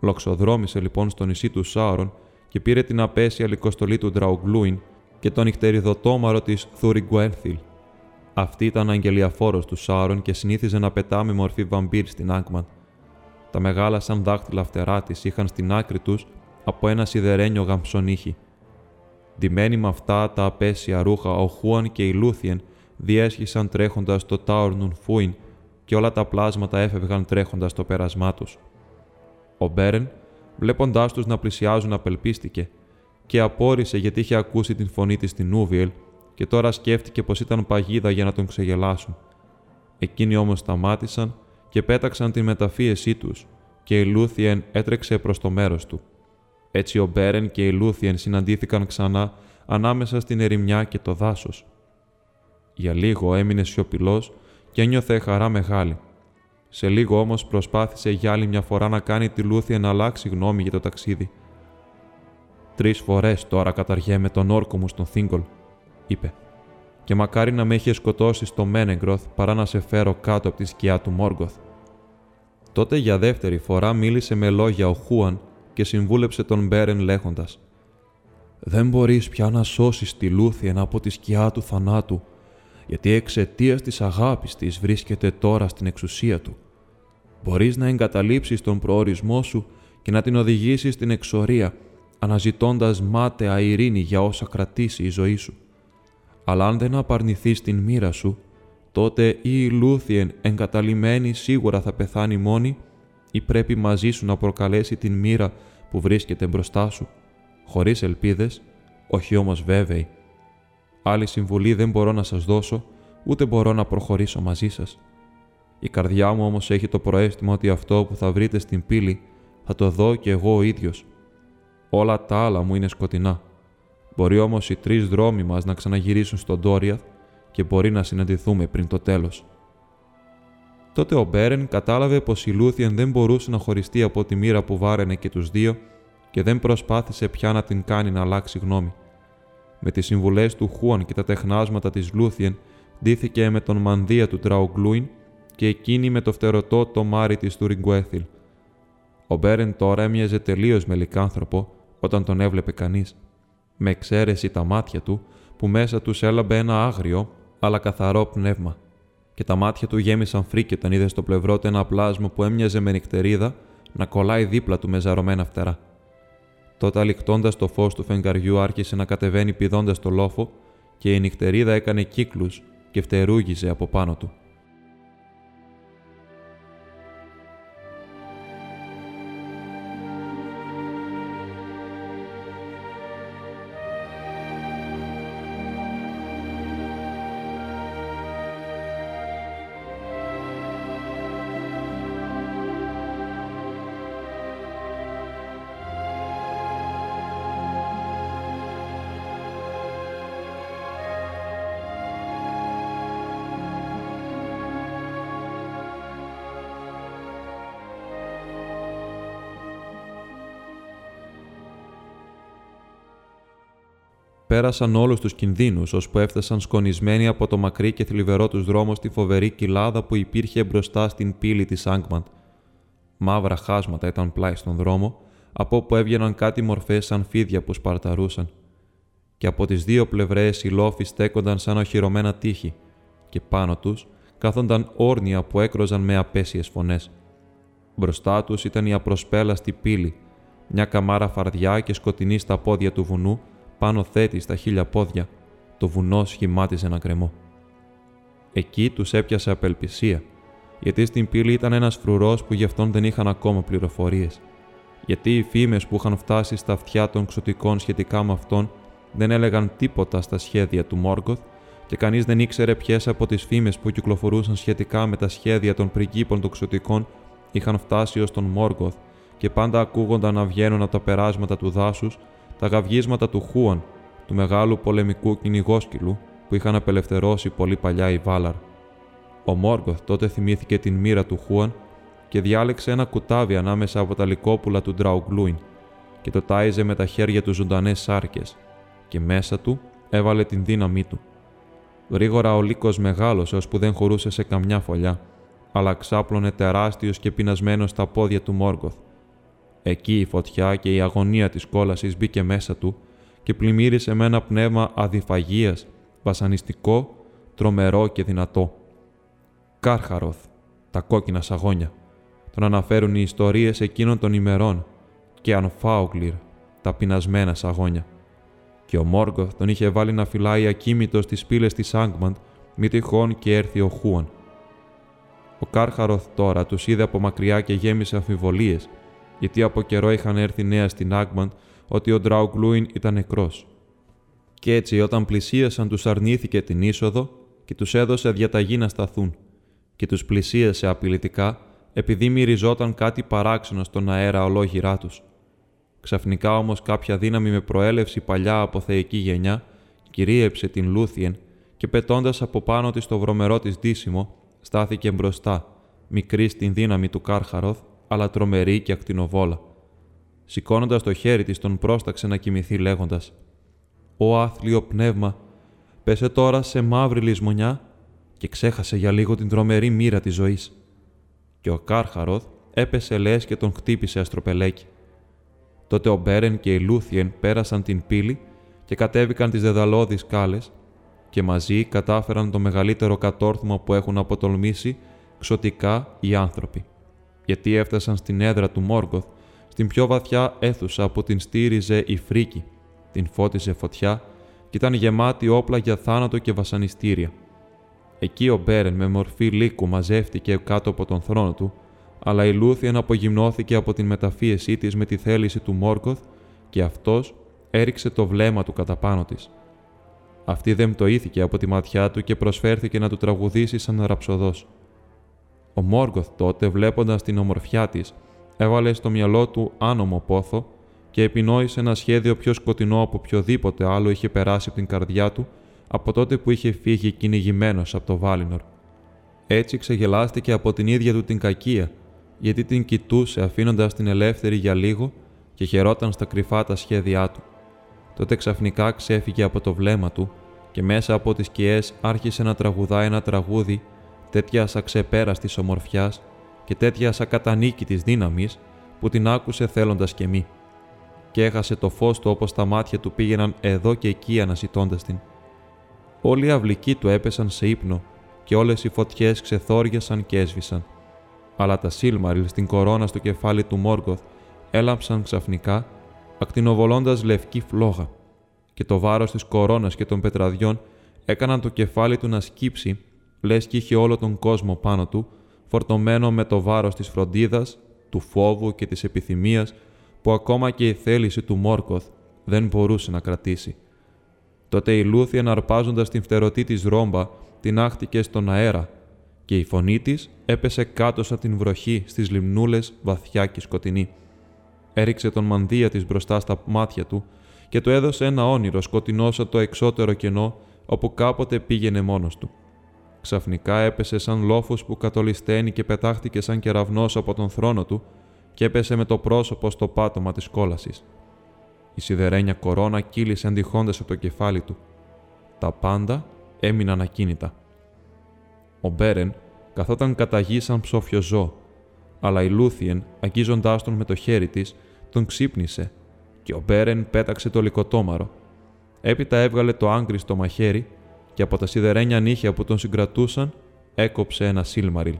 Λοξοδρόμησε λοιπόν στο νησί του Σάωρον και πήρε την απέσια λικοστολή του Ντραουγκλούιν και τον νυχτεριδοτόμαρο της Θουριγκουέρθιλ. Αυτή ήταν αγγελιαφόρος του Σάρων και συνήθιζε να πετά με μορφή βαμπύρ στην Άγκμαν. Τα μεγάλα σαν δάχτυλα φτερά της είχαν στην άκρη τους από ένα σιδερένιο γαμψονίχι. Ντυμένοι με αυτά τα απέσια ρούχα, ο Χούαν και η Λούθιεν διέσχισαν τρέχοντας το Τάουρνουν Φούιν και όλα τα πλάσματα έφευγαν τρέχοντας το πέρασμά τους. Ο Μπέρεν, βλέποντάς τους να πλησιάζουν, απελπίστηκε και απόρησε γιατί είχε ακούσει την φωνή της Τινούβιελ και τώρα σκέφτηκε πως ήταν παγίδα για να τον ξεγελάσουν. Εκείνοι όμως σταμάτησαν και πέταξαν την μεταμφίεσή τους και η Λούθιεν έτρεξε προς το μέρος του. Έτσι ο Μπέρεν και η Λούθιεν συναντήθηκαν ξανά ανάμεσα στην ερημιά και το δάσος. Για λίγο έμεινε σιωπηλός και ένιωθε χαρά μεγάλη. Σε λίγο όμως προσπάθησε για άλλη μια φορά να κάνει τη Λούθιεν να αλλάξει γνώμη για το ταξίδι. Τρεις φορές τώρα καταριέμαι τον όρκο μου στον Θίγκολ, είπε. Και μακάρι να με είχε σκοτώσει στο Μένεγκροθ παρά να σε φέρω κάτω από τη σκιά του Μόργκοθ. Τότε για δεύτερη φορά μίλησε με λόγια ο Χούαν και συμβούλεψε τον Μπέρεν λέγοντας: Δεν μπορείς πια να σώσεις τη Λούθιεν από τη σκιά του θανάτου, γιατί εξαιτίας της αγάπης της βρίσκεται τώρα στην εξουσία του. Μπορείς να εγκαταλείψεις τον προορισμό σου και να την οδηγήσεις στην εξορία, αναζητώντας μάταια ειρήνη για όσα κρατήσει η ζωή σου. Αλλά αν δεν απαρνηθείς την μοίρα σου, τότε ή η Λούθιεν εγκαταλειμμένη σίγουρα θα πεθάνει μόνη ή πρέπει μαζί σου να προκαλέσει την μοίρα που βρίσκεται μπροστά σου, χωρίς ελπίδες, όχι όμως βέβαιη. Άλλη συμβουλή δεν μπορώ να σας δώσω, ούτε μπορώ να προχωρήσω μαζί σας. Η καρδιά μου όμως έχει το προέστημα ότι αυτό που θα βρείτε στην πύλη θα το δω και εγώ ο ίδιος. Όλα τα άλλα μου είναι σκοτεινά. Μπορεί όμως οι τρεις δρόμοι μας να ξαναγυρίσουν στον Τόριαθ και μπορεί να συναντηθούμε πριν το τέλος. Τότε ο Μπέρεν κατάλαβε πως η Λούθιεν δεν μπορούσε να χωριστεί από τη μοίρα που βάραινε και τους δύο και δεν προσπάθησε πια να την κάνει να αλλάξει γνώμη. Με τις συμβουλές του Χούαν και τα τεχνάσματα της Λούθιεν ντύθηκε με τον μανδύα του Τραουγκλούιν και εκείνη με το φτερωτό τομάρι της Θουρινγκουέθιλ. Ο Μπέρεν τώρα έμοιαζε τελείως με λυκάνθρωπο όταν τον έβλεπε κανείς, με εξαίρεση τα μάτια του που μέσα τους έλαμπε ένα άγριο αλλά καθαρό πνεύμα και τα μάτια του γέμισαν φρίκη όταν είδε στο πλευρό του ένα πλάσμα που έμοιαζε με νυχτερίδα να κολλάει δίπλα του με ζαρωμένα φτερά. Τότε, αληκτώντα το φως του φεγγαριού, άρχισε να κατεβαίνει πηδώντας το λόφο και η νυχτερίδα έκανε κύκλους και φτερούγιζε από πάνω του. Πέρασαν όλους τους κινδύνους, ώσπου έφτασαν σκονισμένοι από το μακρύ και θλιβερό τους δρόμο στη φοβερή κοιλάδα που υπήρχε μπροστά στην πύλη της Άγκμαντ. Μαύρα χάσματα ήταν πλάι στον δρόμο, από όπου έβγαιναν κάτι μορφές σαν φίδια που σπαρταρούσαν. Και από τις δύο πλευρές οι λόφοι στέκονταν σαν οχυρωμένα τείχη, και πάνω τους κάθονταν όρνια που έκροζαν με απέσιες φωνές. Μπροστά τους ήταν η απροσπέλαστη πύλη, μια καμάρα φαρδιά και σκοτεινή στα πόδια του βουνού πάνω θέτει στα χίλια πόδια, το βουνό σχημάτιζε ένα κρεμό. Εκεί τους έπιασε απελπισία, γιατί στην πύλη ήταν ένας φρουρός που γι' αυτόν δεν είχαν ακόμα πληροφορίες. Γιατί οι φήμες που είχαν φτάσει στα αυτιά των ξωτικών σχετικά με αυτόν δεν έλεγαν τίποτα στα σχέδια του Μόργκοθ και κανείς δεν ήξερε ποιες από τις φήμες που κυκλοφορούσαν σχετικά με τα σχέδια των πριγκίπων των ξωτικών είχαν φτάσει ως τον Μόργκοθ και πάντα ακούγονταν να βγαίνουν από τα περάσματα του δάσους τα γαυγίσματα του Χούαν, του μεγάλου πολεμικού κυνηγόσκυλου που είχαν απελευθερώσει πολύ παλιά οι Βάλαρ. Ο Μόργκοθ τότε θυμήθηκε την μοίρα του Χούαν και διάλεξε ένα κουτάβι ανάμεσα από τα λικόπουλα του Ντραουγκλούιν και το τάιζε με τα χέρια του ζωντανές σάρκες, και μέσα του έβαλε την δύναμή του. Γρήγορα ο λύκος μεγάλωσε ώσπου δεν χωρούσε σε καμιά φωλιά, αλλά ξάπλωνε τεράστιος και πεινασμένος στα πόδια του Μόργκοθ Εκεί η φωτιά και η αγωνία της κόλασης μπήκε μέσα του και πλημμύρισε με ένα πνεύμα αδιφαγίας, βασανιστικό, τρομερό και δυνατό. Κάρχαροθ, τα κόκκινα σαγόνια. Τον αναφέρουν οι ιστορίες εκείνων των ημερών και Ανφάουγκλιρ, τα πεινασμένα σαγόνια. Και ο Μόργκοθ τον είχε βάλει να φυλάει ακίμητος στις πύλες της Άγκμαντ, μη τυχόν και έρθει ο Χούαν. Ο Κάρχαροθ τώρα τους είδε από μακριά και γέμισε αμφιβολίες, γιατί από καιρό είχαν έρθει νέα στην Άγκμαντ ότι ο Ντράουγκλούιν ήταν νεκρός. Κι έτσι, όταν πλησίασαν, τους αρνήθηκε την είσοδο και τους έδωσε διαταγή να σταθούν, και τους πλησίασε απειλητικά επειδή μυριζόταν κάτι παράξενο στον αέρα ολόγυρά τους. Ξαφνικά όμως κάποια δύναμη με προέλευση παλιά από θεϊκή γενιά κυρίεψε την Λούθιεν και πετώντας από πάνω της το βρωμερό της ντύσιμο, στάθηκε μπροστά, μικρή στην δύναμη του Κάρχαροθ, αλλά τρομερή και ακτινοβόλα. Σηκώνοντας το χέρι της, τον πρόσταξε να κοιμηθεί, λέγοντας: Ω άθλιο πνεύμα, πέσε τώρα σε μαύρη λησμονιά και ξέχασε για λίγο την τρομερή μοίρα της ζωής. Και ο Κάρχαροθ έπεσε λες και τον χτύπησε αστροπελέκι. Τότε ο Μπέρεν και η Λούθιεν πέρασαν την πύλη και κατέβηκαν τις δεδαλώδεις σκάλε και μαζί κατάφεραν το μεγαλύτερο κατόρθωμα που έχουν αποτολμήσει ξωτικά οι άνθρωποι. Γιατί έφτασαν στην έδρα του Μόργκοθ, στην πιο βαθιά αίθουσα που την στήριζε η φρίκη, την φώτιζε φωτιά και ήταν γεμάτη όπλα για θάνατο και βασανιστήρια. Εκεί ο Μπέρεν με μορφή λύκου μαζεύτηκε κάτω από τον θρόνο του, αλλά η Λούθιαν απογυμνώθηκε από την μεταφίεσή της με τη θέληση του Μόργκοθ και αυτός έριξε το βλέμμα του κατά πάνω της. Αυτή δεν πτωήθηκε από τη ματιά του και προσφέρθηκε να του τραγουδήσει σαν ραψοδός. Ο Μόργκοθ τότε, βλέποντας την ομορφιά της, έβαλε στο μυαλό του άνομο πόθο και επινόησε ένα σχέδιο πιο σκοτεινό από οποιοδήποτε άλλο είχε περάσει από την καρδιά του από τότε που είχε φύγει κυνηγημένος από το Βάλινορ. Έτσι ξεγελάστηκε από την ίδια του την κακία, γιατί την κοιτούσε αφήνοντας την ελεύθερη για λίγο και χαιρόταν στα κρυφά τα σχέδιά του. Τότε ξαφνικά ξέφυγε από το βλέμμα του και μέσα από τις σκιές άρχισε να τραγουδάει ένα τραγούδι τέτοια αξεπέραστης ομορφιάς και τέτοια ακατανίκητης δύναμης που την άκουσε θέλοντας και μη. Και έχασε το φως του όπως τα μάτια του πήγαιναν εδώ και εκεί αναζητώντας την. Όλοι οι αυλικοί του έπεσαν σε ύπνο και όλες οι φωτιές ξεθόριασαν και έσβησαν. Αλλά τα Σίλμαριλ στην κορώνα στο κεφάλι του Μόργκοθ έλαμψαν ξαφνικά ακτινοβολώντας λευκή φλόγα και το βάρος της κορώνας και των πετραδιών έκαναν το κεφάλι του να σκύψει, λες κι είχε όλο τον κόσμο πάνω του, φορτωμένο με το βάρος της φροντίδας, του φόβου και της επιθυμίας που ακόμα και η θέληση του Μόρκοθ δεν μπορούσε να κρατήσει. Τότε η Λούθια αρπάζοντας την φτερωτή της ρόμπα την άχτηκε στον αέρα και η φωνή της έπεσε κάτω σαν την βροχή στις λιμνούλες βαθιά και σκοτεινή έριξε τον μανδύα της μπροστά στα μάτια του και του έδωσε ένα όνειρο σκοτεινό σαν το εξώτερο κενό όπου κάποτε πήγαινε μόνος του. Ξαφνικά έπεσε σαν λόφος που κατολισταίνει και πετάχτηκε σαν κεραυνός από τον θρόνο του και έπεσε με το πρόσωπο στο πάτωμα της κόλασης. Η σιδερένια κορώνα κύλησε αντιχώντας από το κεφάλι του. Τα πάντα έμειναν ακίνητα. Ο Μπέρεν καθόταν κατά γη σαν ψόφιο ζώο αλλά η Λούθιεν, αγγίζοντάς τον με το χέρι της, τον ξύπνησε και ο Μπέρεν πέταξε το λικοτόμαρο. Έπειτα έβγαλε το άγκριστο μαχαίρι και από τα σιδερένια νύχια που τον συγκρατούσαν έκοψε ένα σίλμαριλ.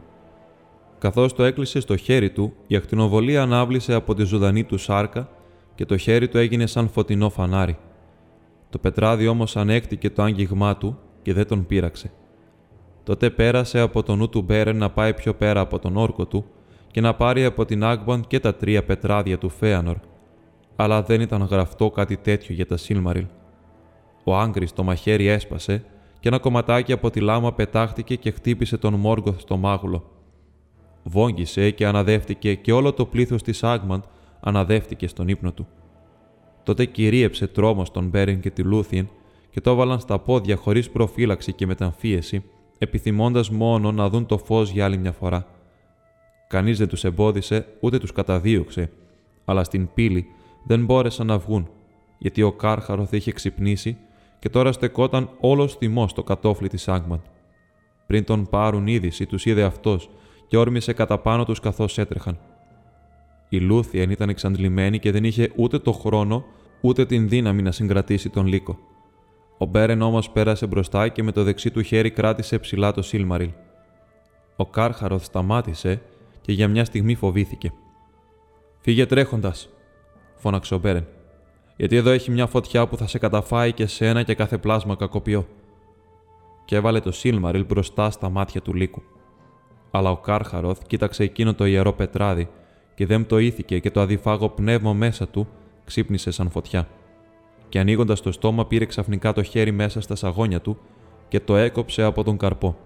Καθώς το έκλεισε στο χέρι του, η ακτινοβολία ανάβλησε από τη ζωντανή του σάρκα και το χέρι του έγινε σαν φωτεινό φανάρι. Το πετράδι όμως ανέκτηκε το άγγιγμά του και δεν τον πείραξε. Τότε πέρασε από το νου του Μπέρεν να πάει πιο πέρα από τον όρκο του και να πάρει από την Άγμπαν και τα τρία πετράδια του Φέανορ, αλλά δεν ήταν γραφτό κάτι τέτοιο για τα Σίλμαριλ. Ο Άγκρι το μαχαίρι έσπασε και ένα κομματάκι από τη λάμα πετάχτηκε και χτύπησε τον Μόργκοθ στο μάγουλο. Βόγγισε και αναδεύτηκε και όλο το πλήθος της Άγμαντ αναδεύτηκε στον ύπνο του. Τότε κυρίεψε τρόμος τον Μπέριν και τη Λούθιεν και το έβαλαν στα πόδια χωρίς προφύλαξη και μεταμφίεση, επιθυμώντας μόνο να δουν το φως για άλλη μια φορά. Κανείς δεν τους εμπόδισε ούτε τους καταδίωξε, αλλά στην πύλη δεν μπόρεσαν να βγουν, γιατί ο Κάρχαροθ είχε ξυπνήσει και τώρα στεκόταν όλος θυμός στο κατόφλι της Άγμαν. Πριν τον πάρουν είδηση, τους είδε αυτός και όρμησε κατά πάνω τους καθώς έτρεχαν. Η Λούθιεν ήταν εξαντλημένη και δεν είχε ούτε το χρόνο ούτε την δύναμη να συγκρατήσει τον λύκο. Ο Μπέρεν όμως πέρασε μπροστά και με το δεξί του χέρι κράτησε ψηλά το Σίλμαριλ. Ο Κάρχαροθ σταμάτησε και για μια στιγμή φοβήθηκε. Φύγε τρέχοντας, φώναξε ο Μπέρεν. Γιατί εδώ έχει μια φωτιά που θα σε καταφάει και σε ένα και κάθε πλάσμα κακοποιό. Και έβαλε το Σίλμαριλ μπροστά στα μάτια του λύκου. Αλλά ο Κάρχαροθ κοίταξε εκείνο το ιερό πετράδι και δεν το ήθηκε και το αδιφάγο πνεύμα μέσα του ξύπνησε σαν φωτιά. Και ανοίγοντας το στόμα πήρε ξαφνικά το χέρι μέσα στα σαγόνια του και το έκοψε από τον καρπό.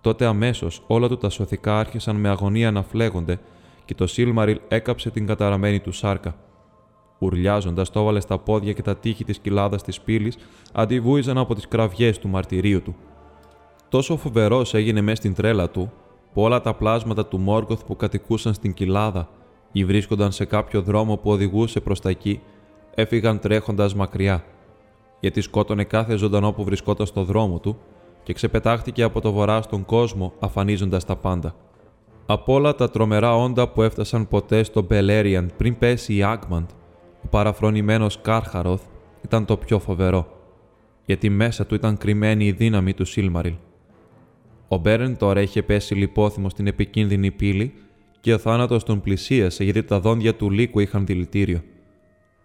Τότε αμέσως όλα του τα σωθικά άρχισαν με αγωνία να φλέγονται και το Σίλμαριλ έκαψε την καταραμένη του σάρκα. Ουρλιάζοντας, το έβαλε στα πόδια και τα τείχη της κοιλάδας της πύλης αντιβούιζαν από τις κραυγές του μαρτυρίου του. Τόσο φοβερός έγινε μέσα στην τρέλα του, που όλα τα πλάσματα του Μόργκοθ που κατοικούσαν στην κοιλάδα ή βρίσκονταν σε κάποιο δρόμο που οδηγούσε προς τα εκεί, έφυγαν τρέχοντας μακριά, γιατί σκότωνε κάθε ζωντανό που βρισκόταν στο δρόμο του και ξεπετάχτηκε από το βορρά στον κόσμο, αφανίζοντας τα πάντα. Από όλα τα τρομερά όντα που έφτασαν ποτέ στο Μπελέριαν πριν πέσει η Άγμαντ, ο παραφρονημένος Κάρχαροθ ήταν το πιο φοβερό, γιατί μέσα του ήταν κρυμμένη η δύναμη του Σίλμαριλ. Ο Μπέρεν τώρα είχε πέσει λιπόθυμο στην επικίνδυνη πύλη και ο θάνατος τον πλησίασε γιατί τα δόντια του λύκου είχαν δηλητήριο.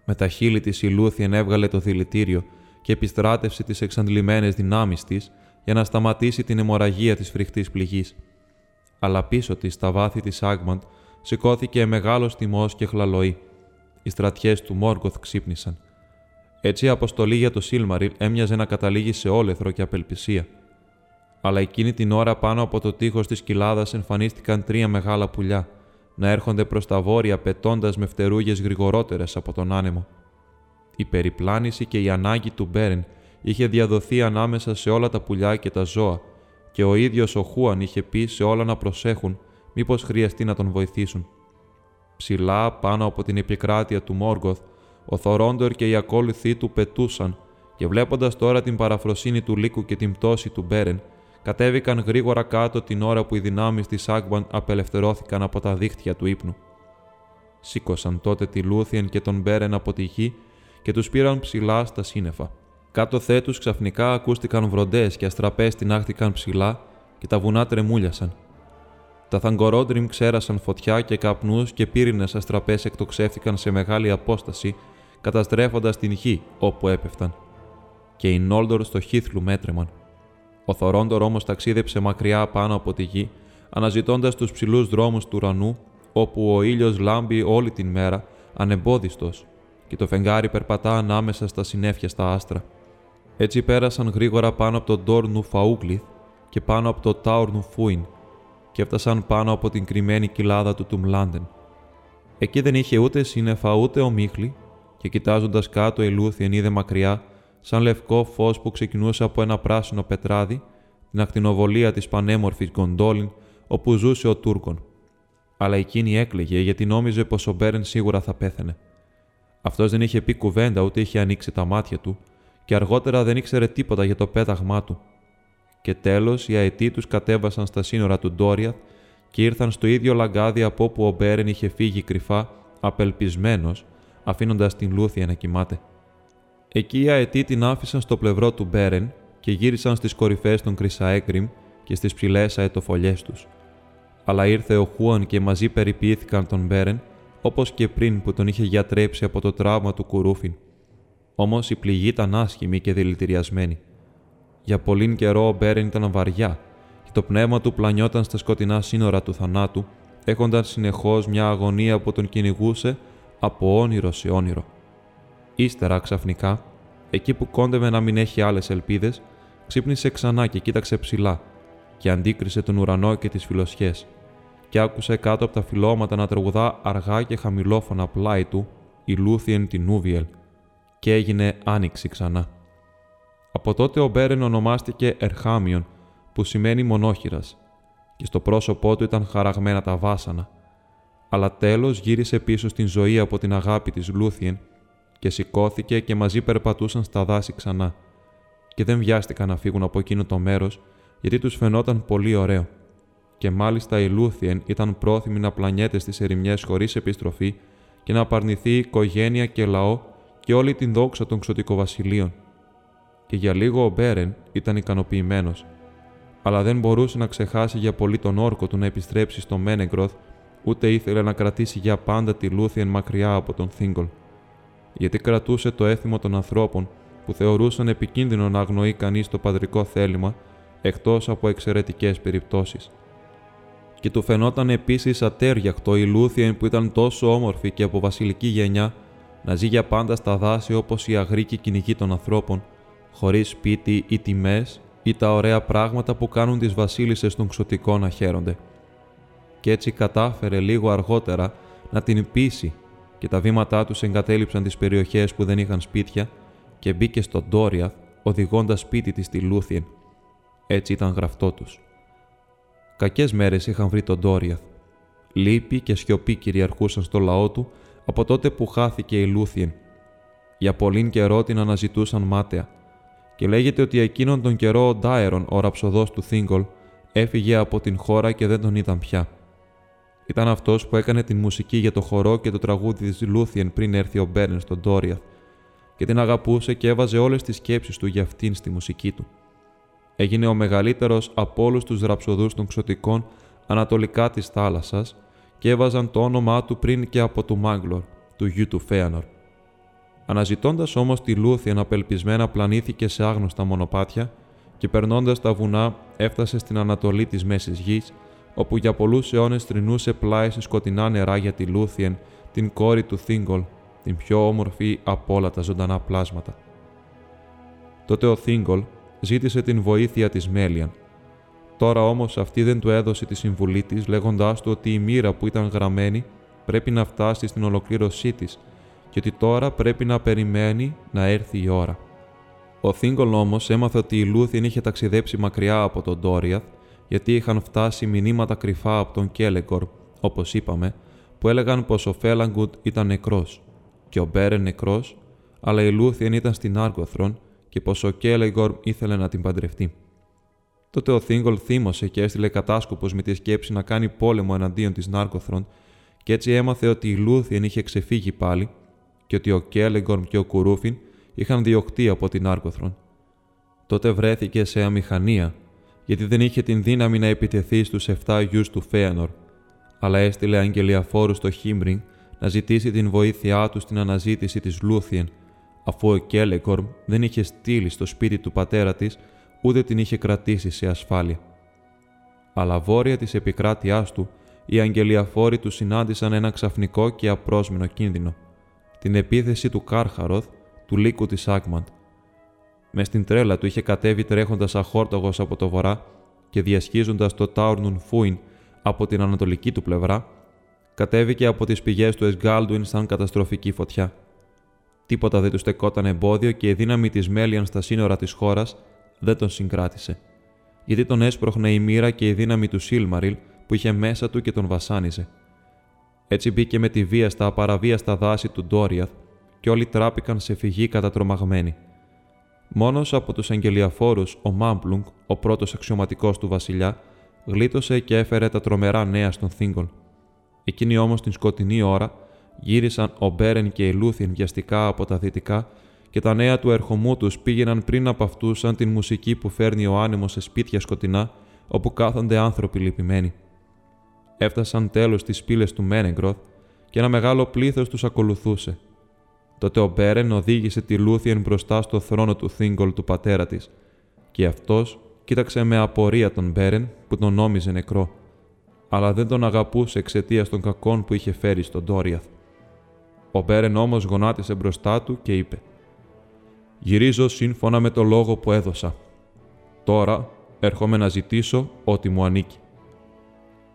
Με τα χείλη της η Λούθιεν έβγαλε το δηλητήριο και επιστράτευσε τις εξαντλημένες δυνάμεις της για να σταματήσει την αιμορραγία της φρικτής πληγής. Αλλά πίσω της, στα βάθη της Άγμαντ, σηκώθηκε μεγάλος τιμός και χλαλοή. Οι στρατιές του Μόργκοθ ξύπνησαν. Έτσι η αποστολή για το Σίλμαριλ έμοιαζε να καταλήγει σε όλεθρο και απελπισία. Αλλά εκείνη την ώρα πάνω από το τείχος της κοιλάδας εμφανίστηκαν τρία μεγάλα πουλιά, να έρχονται προς τα βόρεια πετώντας με φτερούγες γρηγορότερες από τον άνεμο. Η περιπλάνηση και η ανάγκη του Μπέρεν είχε διαδοθεί ανάμεσα σε όλα τα πουλιά και τα ζώα και ο ίδιος ο Χούαν είχε πει σε όλα να προσέχουν μήπως χρειαστεί να τον βοηθήσουν. Ψηλά πάνω από την επικράτεια του Μόργοθ, ο Θορόντορ και οι ακόλουθοί του πετούσαν και βλέποντας τώρα την παραφροσύνη του λύκου και την πτώση του Μπέρεν, κατέβηκαν γρήγορα κάτω την ώρα που οι δυνάμεις της Άγμπαν απελευθερώθηκαν από τα δίχτυα του ύπνου. Σήκωσαν τότε τη Λούθιεν και τον Μπέρεν από τη γη και τους πήραν ψηλά στα σύννεφα. Κάτω θέτους ξαφνικά ακούστηκαν βροντές και αστραπές τεινάχτηκαν ψηλά και τα βουνά τρεμούλιασαν. Τα θαγκορόντριμ ξέρασαν φωτιά και καπνούς και πύρινες αστραπές εκτοξεύτηκαν σε μεγάλη απόσταση, καταστρέφοντας την γη όπου έπεφταν. Και οι Νόλντορ στο χήθλου μέτρεμαν. Ο Θορόντορ όμως ταξίδεψε μακριά πάνω από τη γη, αναζητώντας τους ψηλούς δρόμους του ουρανού, όπου ο ήλιος λάμπει όλη την μέρα, ανεμπόδιστος, και το φεγγάρι περπατά ανάμεσα στα συνέφια στα άστρα. Έτσι πέρασαν γρήγορα πάνω από τον Ντόρνου Φαούγκλιθ και πάνω από το Τάουρνου Φούιν και έφτασαν πάνω από την κρυμμένη κοιλάδα του Τουμλάντεν. Εκεί δεν είχε ούτε σύννεφα ούτε ομίχλη και κοιτάζοντας κάτω η Λούθιεν είδε μακριά σαν λευκό φως που ξεκινούσε από ένα πράσινο πετράδι, την ακτινοβολία της πανέμορφης Γκοντόλιν, όπου ζούσε ο Τούρκον. Αλλά εκείνη έκλαιγε γιατί νόμιζε πως ο Μπέρεν σίγουρα θα πέθαινε. Αυτός δεν είχε πει κουβέντα ούτε είχε ανοίξει τα μάτια του, και αργότερα δεν ήξερε τίποτα για το πέταγμά του. Και τέλος οι αετοί τους κατέβασαν στα σύνορα του Ντόριαθ και ήρθαν στο ίδιο λαγκάδι από όπου ο Μπέρεν είχε φύγει κρυφά, απελπισμένος, αφήνοντας την Λούθια να κοιμάται. Εκεί οι αετοί την άφησαν στο πλευρό του Μπέρεν και γύρισαν στις κορυφές των Κρυσαέγκριμ και στις ψηλές αετοφολιές τους. Αλλά ήρθε ο Χούαν και μαζί περιποιήθηκαν τον Μπέρεν, όπως και πριν που τον είχε γιατρέψει από το τραύμα του Κουρούφιν. Όμως η πληγή ήταν άσχημη και δηλητηριασμένη. Για πολύ καιρό ο Μπέρεν ήταν βαριά και το πνεύμα του πλανιόταν στα σκοτεινά σύνορα του θανάτου, έχοντας συνεχώς μια αγωνία που τον κυνηγούσε από όνειρο σε όνειρο. Ύστερα, ξαφνικά, εκεί που κόντευε να μην έχει άλλες ελπίδες, ξύπνησε ξανά και κοίταξε ψηλά, και αντίκρισε τον ουρανό και τις φυλλωσιές, και άκουσε κάτω από τα φυλλώματα να τραγουδά αργά και χαμηλόφωνα πλάι του η Λούθιεν Τινούβιελ, και έγινε άνοιξη ξανά. Από τότε ο Μπέρεν ονομάστηκε Ερχάμιον, που σημαίνει μονόχειρας, και στο πρόσωπό του ήταν χαραγμένα τα βάσανα. Αλλά τέλος γύρισε πίσω στην ζωή από την αγάπη της Λούθιεν και σηκώθηκε και μαζί περπατούσαν στα δάση ξανά. Και δεν βιάστηκαν να φύγουν από εκείνο το μέρος, γιατί τους φαινόταν πολύ ωραίο. Και μάλιστα η Λούθιεν ήταν πρόθυμη να πλανιέται στις ερημιές χωρίς επιστροφή και να απαρνηθεί οικογένεια και λαό και όλη την δόξα των ξωτικοβασιλείων. Και για λίγο ο Μπέρεν ήταν ικανοποιημένος, αλλά δεν μπορούσε να ξεχάσει για πολύ τον όρκο του να επιστρέψει στο Μένεγκροθ, ούτε ήθελε να κρατήσει για πάντα τη Λούθιεν μακριά από τον Θίγκολ. Γιατί κρατούσε το έθιμο των ανθρώπων που θεωρούσαν επικίνδυνο να αγνοεί κανείς το πατρικό θέλημα, εκτός από εξαιρετικές περιπτώσεις. Και του φαινόταν επίσης αταίριαστο η Λούθιεν που ήταν τόσο όμορφη και από βασιλική γενιά να ζει για πάντα στα δάση όπως οι άγριοι κυνηγοί των ανθρώπων, χωρίς σπίτι ή τιμές ή τα ωραία πράγματα που κάνουν τις βασίλισσες των ξωτικών να χαίρονται. Κι έτσι κατάφερε λίγο αργότερα να την πείσει και τα βήματά τους εγκατέλειψαν τις περιοχές που δεν είχαν σπίτια και μπήκε στον Ντόριαθ οδηγώντας σπίτι της στη Λούθιεν. Έτσι ήταν γραφτό τους. Κακές μέρες είχαν βρει τον Ντόριαθ. Λύπη και σιωπή κυριαρχούσαν στο λαό του από τότε που χάθηκε η Λούθιεν. Για πολύν καιρό την αναζητούσαν μάταια και λέγεται ότι εκείνον τον καιρό ο Ντάερον, ο ραψοδός του Θίγκολ, έφυγε από την χώρα και δεν τον είδαν πια. Ήταν αυτός που έκανε την μουσική για το χορό και το τραγούδι της Λούθιεν πριν έρθει ο Μπέρεν στον Ντόριαθ και την αγαπούσε και έβαζε όλες τις σκέψεις του για αυτήν στη μουσική του. Έγινε ο μεγαλύτερος από όλους τους ραψοδούς των ξωτικών ανατολικά της θάλασσας και έβαζαν το όνομά του πριν και από του Μάγκλορ, του γιου του Φέανορ. Αναζητώντας όμως τη Λούθιεν απελπισμένα πλανήθηκε σε άγνωστα μονοπάτια και περνώντας τα βουνά έφτασε στην ανατολή της μέσης γης, όπου για πολλούς αιώνες θρηνούσε πλάι σε σκοτεινά νερά για τη Λούθιεν, την κόρη του Θίγκολ, την πιο όμορφη από όλα τα ζωντανά πλάσματα. Τότε ο Θίγκολ ζήτησε την βοήθεια της Μέλιαν. Τώρα όμως αυτή δεν του έδωσε τη συμβουλή της, λέγοντάς του ότι η μοίρα που ήταν γραμμένη πρέπει να φτάσει στην ολοκλήρωσή της και ότι τώρα πρέπει να περιμένει να έρθει η ώρα. Ο Θίγκολ όμως έμαθε ότι η Λούθιν είχε ταξιδέψει μακριά από τον Ντόριαθ, γιατί είχαν φτάσει μηνύματα κρυφά από τον Κέλεγκορ, όπως είπαμε, που έλεγαν πως ο Φέλαγκουντ ήταν νεκρός, και ο Μπέρεν νεκρός, αλλά η Λούθιεν ήταν στην Νάργκοθροντ και πως ο Κέλεγκορμ ήθελε να την παντρευτεί. Τότε ο Θίνγκολ θύμωσε και έστειλε κατασκόπους με τη σκέψη να κάνει πόλεμο εναντίον της Νάργκοθροντ, και έτσι έμαθε ότι η Λούθιεν είχε ξεφύγει πάλι και ότι ο Κέλεγκορμ και ο Κουρούφιν είχαν διωχτεί από την Νάργκοθροντ. Τότε βρέθηκε σε αμηχανία, γιατί δεν είχε την δύναμη να επιτεθεί στους 7 γιους του Φέανορ, αλλά έστειλε αγγελιαφόρους στο Χίμρινγκ να ζητήσει την βοήθειά του στην αναζήτηση της Λούθιεν, αφού ο Κέλεγκορμ δεν είχε στείλει στο σπίτι του πατέρα της, ούτε την είχε κρατήσει σε ασφάλεια. Αλλά βόρεια της επικράτειάς του, οι αγγελιαφόροι του συνάντησαν ένα ξαφνικό και απρόσμενο κίνδυνο – την επίθεση του Κάρχαροθ, του λύκου της Άνγκμπαντ. Μες στην τρέλα του είχε κατέβει τρέχοντας αχόρτογος από το βορρά και διασχίζοντας το Τάουρνουν Φούιν από την ανατολική του πλευρά, κατέβηκε από τις πηγές του Εσγκάλντουιν σαν καταστροφική φωτιά. Τίποτα δεν του στεκόταν εμπόδιο και η δύναμη της Μέλιαν στα σύνορα της χώρας δεν τον συγκράτησε. Γιατί τον έσπροχνε η μοίρα και η δύναμη του Σίλμαριλ που είχε μέσα του και τον βασάνιζε. Έτσι μπήκε με τη βία στα απαραβίαστα δάση του Ντόριαθ και όλοι τράπηκαν σε φυγή κατατρομαγμένοι. Μόνος από τους αγγελιαφόρους ο Μάμπλουγκ, ο πρώτος αξιωματικός του βασιλιά, γλίτωσε και έφερε τα τρομερά νέα στον Θίγκολ. Εκείνη όμως την σκοτεινή ώρα γύρισαν ο Μπέρεν και η Λούθιν βιαστικά από τα δυτικά και τα νέα του ερχομού τους πήγαιναν πριν από αυτούς σαν την μουσική που φέρνει ο άνεμος σε σπίτια σκοτεινά όπου κάθονται άνθρωποι λυπημένοι έφτασαν τέλος στις πύλες του Μένεγκροθ και ένα μεγάλο πλήθος τους ακολουθούσε. Τότε ο Μπέρεν οδήγησε τη Λούθιεν μπροστά στο θρόνο του Θίγκολ του πατέρα της, και αυτός κοίταξε με απορία τον Μπέρεν που τον νόμιζε νεκρό, αλλά δεν τον αγαπούσε εξαιτίας των κακών που είχε φέρει στον Ντόριαθ. Ο Μπέρεν όμως γονάτισε μπροστά του και είπε: Γυρίζω σύμφωνα με το λόγο που έδωσα. Τώρα έρχομαι να ζητήσω ό,τι μου ανήκει.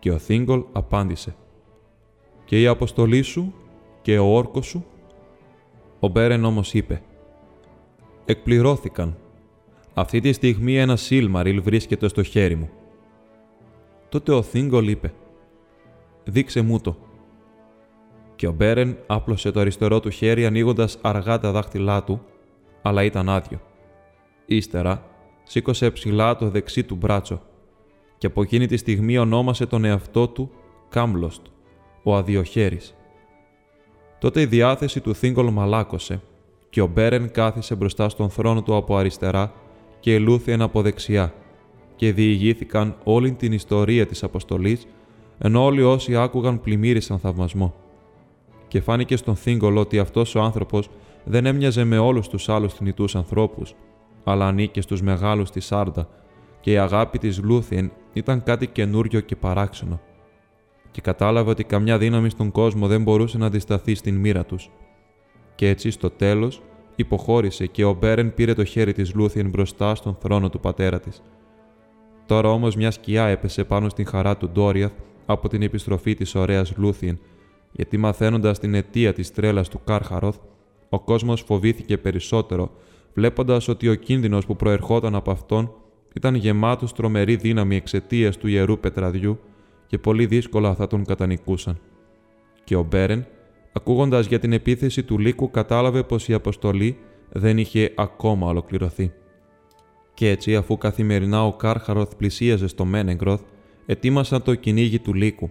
Και ο Θίγκολ απάντησε «Και η αποστολή σου και ο όρκος σου» Ο Μπέρεν όμως είπε «Εκπληρώθηκαν. Αυτή τη στιγμή ένα Σίλμαριλ βρίσκεται στο χέρι μου». Τότε ο Θίγκολ είπε «Δείξε μου το». Και ο Μπέρεν άπλωσε το αριστερό του χέρι ανοίγοντας αργά τα δάχτυλά του, αλλά ήταν άδειο. Ύστερα σήκωσε ψηλά το δεξί του μπράτσο και από εκείνη τη στιγμή ονόμασε τον εαυτό του Κάμλοστ, ο Αδιοχέρης. Τότε η διάθεση του Θίγκολ μαλάκωσε και ο Μπέρεν κάθισε μπροστά στον θρόνο του από αριστερά και η Λούθιεν από δεξιά και διηγήθηκαν όλη την ιστορία της αποστολής, ενώ όλοι όσοι άκουγαν πλημμύρισαν θαυμασμό. Και φάνηκε στον Θήγκολ ότι αυτός ο άνθρωπος δεν έμοιαζε με όλους τους άλλους θνητούς ανθρώπους, αλλά ανήκε στους μεγάλους της Άρντα και η αγάπη της Λούθιεν ήταν κάτι καινούριο και παράξενο. Και κατάλαβε ότι καμιά δύναμη στον κόσμο δεν μπορούσε να αντισταθεί στην μοίρα τους. Και έτσι στο τέλος υποχώρησε και ο Μπέρεν πήρε το χέρι της Λούθιεν μπροστά στον θρόνο του πατέρα της. Τώρα όμως μια σκιά έπεσε πάνω στην χαρά του Ντόριαθ από την επιστροφή της ωραίας Λούθιεν, γιατί μαθαίνοντας την αιτία της τρέλας του Κάρχαροθ, ο κόσμος φοβήθηκε περισσότερο, βλέποντας ότι ο κίνδυνος που προερχόταν από αυτόν ήταν γεμάτος τρομερή δύναμη εξαιτίας του ιερού πετραδιού και πολύ δύσκολα θα τον κατανικούσαν. Και ο Μπέρεν, ακούγοντας για την επίθεση του λύκου, κατάλαβε πως η αποστολή δεν είχε ακόμα ολοκληρωθεί. Και έτσι, αφού καθημερινά ο Κάρχαροθ πλησίαζε στο Μένεγκροθ, ετοίμασαν το κυνήγι του λύκου.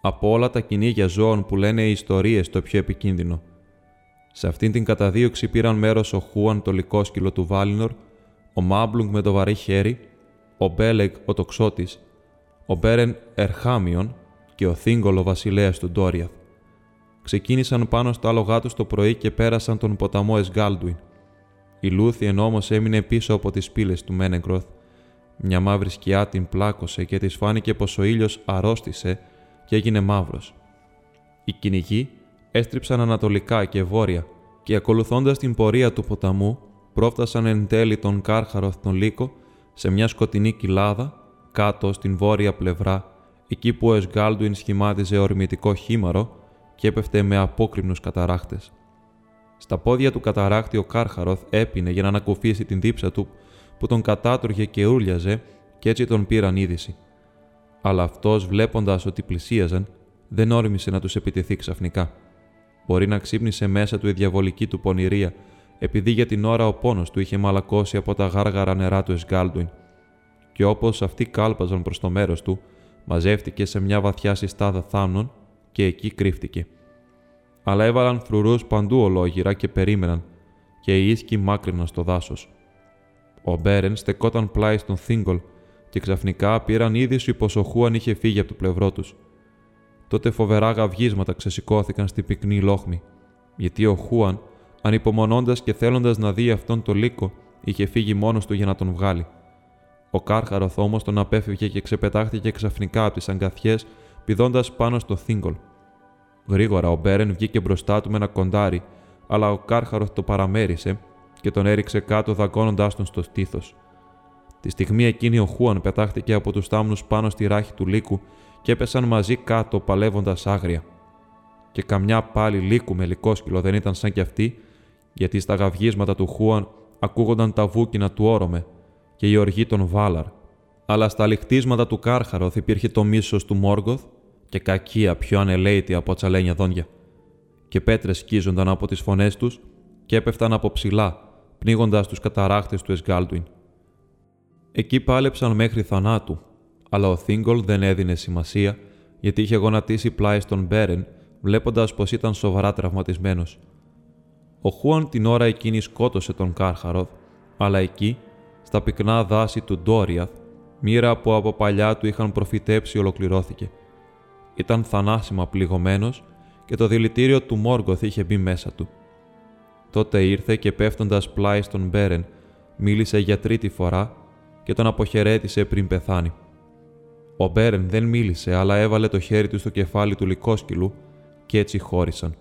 Από όλα τα κυνήγια ζώων που λένε οι ιστορίες το πιο επικίνδυνο. Σε αυτήν την καταδίωξη πήραν μέρος ο Χούαν το λυκόσκυλο του Βάλινορ, ο Μάμπλουνγκ με το βαρύ χέρι, ο Μπέλεγ ο τοξότης, ο Μπέρεν Ερχάμιον και ο Θίνγκολ ο βασιλέας του Ντόριαθ. Ξεκίνησαν πάνω στα άλογά τους το πρωί και πέρασαν τον ποταμό Εσγκάλντουιν. Η Λούθιεν όμως έμεινε πίσω από τις πύλες του Μένεγκροθ. Μια μαύρη σκιά την πλάκωσε και της φάνηκε πως ο ήλιος αρρώστησε και έγινε μαύρος. Οι κυνηγοί έστριψαν ανατολικά και βόρεια και ακολουθώντας την πορεία του ποταμού, πρόφτασαν εν τέλει τον Κάρχαροθ τον Λύκο σε μια σκοτεινή κοιλάδα κάτω στην βόρεια πλευρά, εκεί που ο Εσγκάλντουιν σχημάτιζε ορμητικό χήμαρο και έπεφτε με απόκριμνους καταράχτες. Στα πόδια του καταράκτη ο Κάρχαροθ έπινε για να ανακουφίσει την δίψα του που τον κατάτουργε και ούρλιαζε και έτσι τον πήραν είδηση. Αλλά αυτός βλέποντας ότι πλησίαζαν, δεν όρμησε να τους επιτεθεί ξαφνικά. Μπορεί να ξύπνησε μέσα του η διαβολική του πονηρία, επειδή για την ώρα ο πόνος του είχε μαλακώσει από τα γάργαρα νερά του Εσγκάλντουιν. Και όπως αυτοί κάλπαζαν προς το μέρος του, μαζεύτηκε σε μια βαθιά συστάδα θάμνων και εκεί κρύφτηκε αλλά έβαλαν φρουρούς παντού ολόγυρα και περίμεναν, και οι ίσκοι μάκρυναν στο δάσος. Ο Μπέρεν στεκόταν πλάι στον Θίγκολ και ξαφνικά πήραν είδηση πως ο Χούαν είχε φύγει από το πλευρό τους. Τότε φοβερά γαυγίσματα ξεσηκώθηκαν στην πυκνή λόχμη, γιατί ο Χούαν, ανυπομονώντας και θέλοντας να δει αυτόν το λύκο, είχε φύγει μόνος του για να τον βγάλει. Ο Κάρχαροθ όμως τον απέφευγε και ξεπετάχτηκε ξαφνικά από τις αγκαθιές, πηδώντας πάνω στο Θίγκολ. Γρήγορα ο Μπέρεν βγήκε μπροστά του με ένα κοντάρι, αλλά ο Κάρχαρος το παραμέρισε και τον έριξε κάτω δαγκώνοντάς τον στο στήθος. Τη στιγμή εκείνη ο Χούαν πετάχτηκε από τους θάμνους πάνω στη ράχη του λύκου και έπεσαν μαζί κάτω παλεύοντας άγρια. Και καμιά πάλι λύκου με λικόσκυλο δεν ήταν σαν κι αυτή, γιατί στα γαυγίσματα του Χούαν ακούγονταν τα βούκινα του όρομε και η οργή των Βάλαρ, αλλά στα λιχτίσματα του Κάρχαροθ υπήρχε το μίσος του Μόργοθ και κακία πιο ανελαίτη από τσαλένια δόντια. Και πέτρες σκίζονταν από τις φωνές τους και έπεφταν από ψηλά, πνίγοντας τους καταράχτες του Εσγκάλτουιν. Εκεί πάλεψαν μέχρι θανάτου, αλλά ο Θίγκολ δεν έδινε σημασία γιατί είχε γονατίσει πλάι στον Μπέρεν, βλέποντας πως ήταν σοβαρά τραυματισμένος. Ο Χούαν την ώρα εκείνη σκότωσε τον Κάρχαροθ, αλλά εκεί, στα πυκνά δάση του Ντόριαθ, μοίρα που από παλιά του είχαν προφητέψει ολοκληρώθηκε ήταν θανάσιμα πληγωμένος και το δηλητήριο του Μόργκοθ είχε μπει μέσα του. Τότε ήρθε και πέφτοντας πλάι στον Μπέρεν, μίλησε για τρίτη φορά και τον αποχαιρέτησε πριν πεθάνει. Ο Μπέρεν δεν μίλησε, αλλά έβαλε το χέρι του στο κεφάλι του λικόσκυλου και έτσι χώρισαν.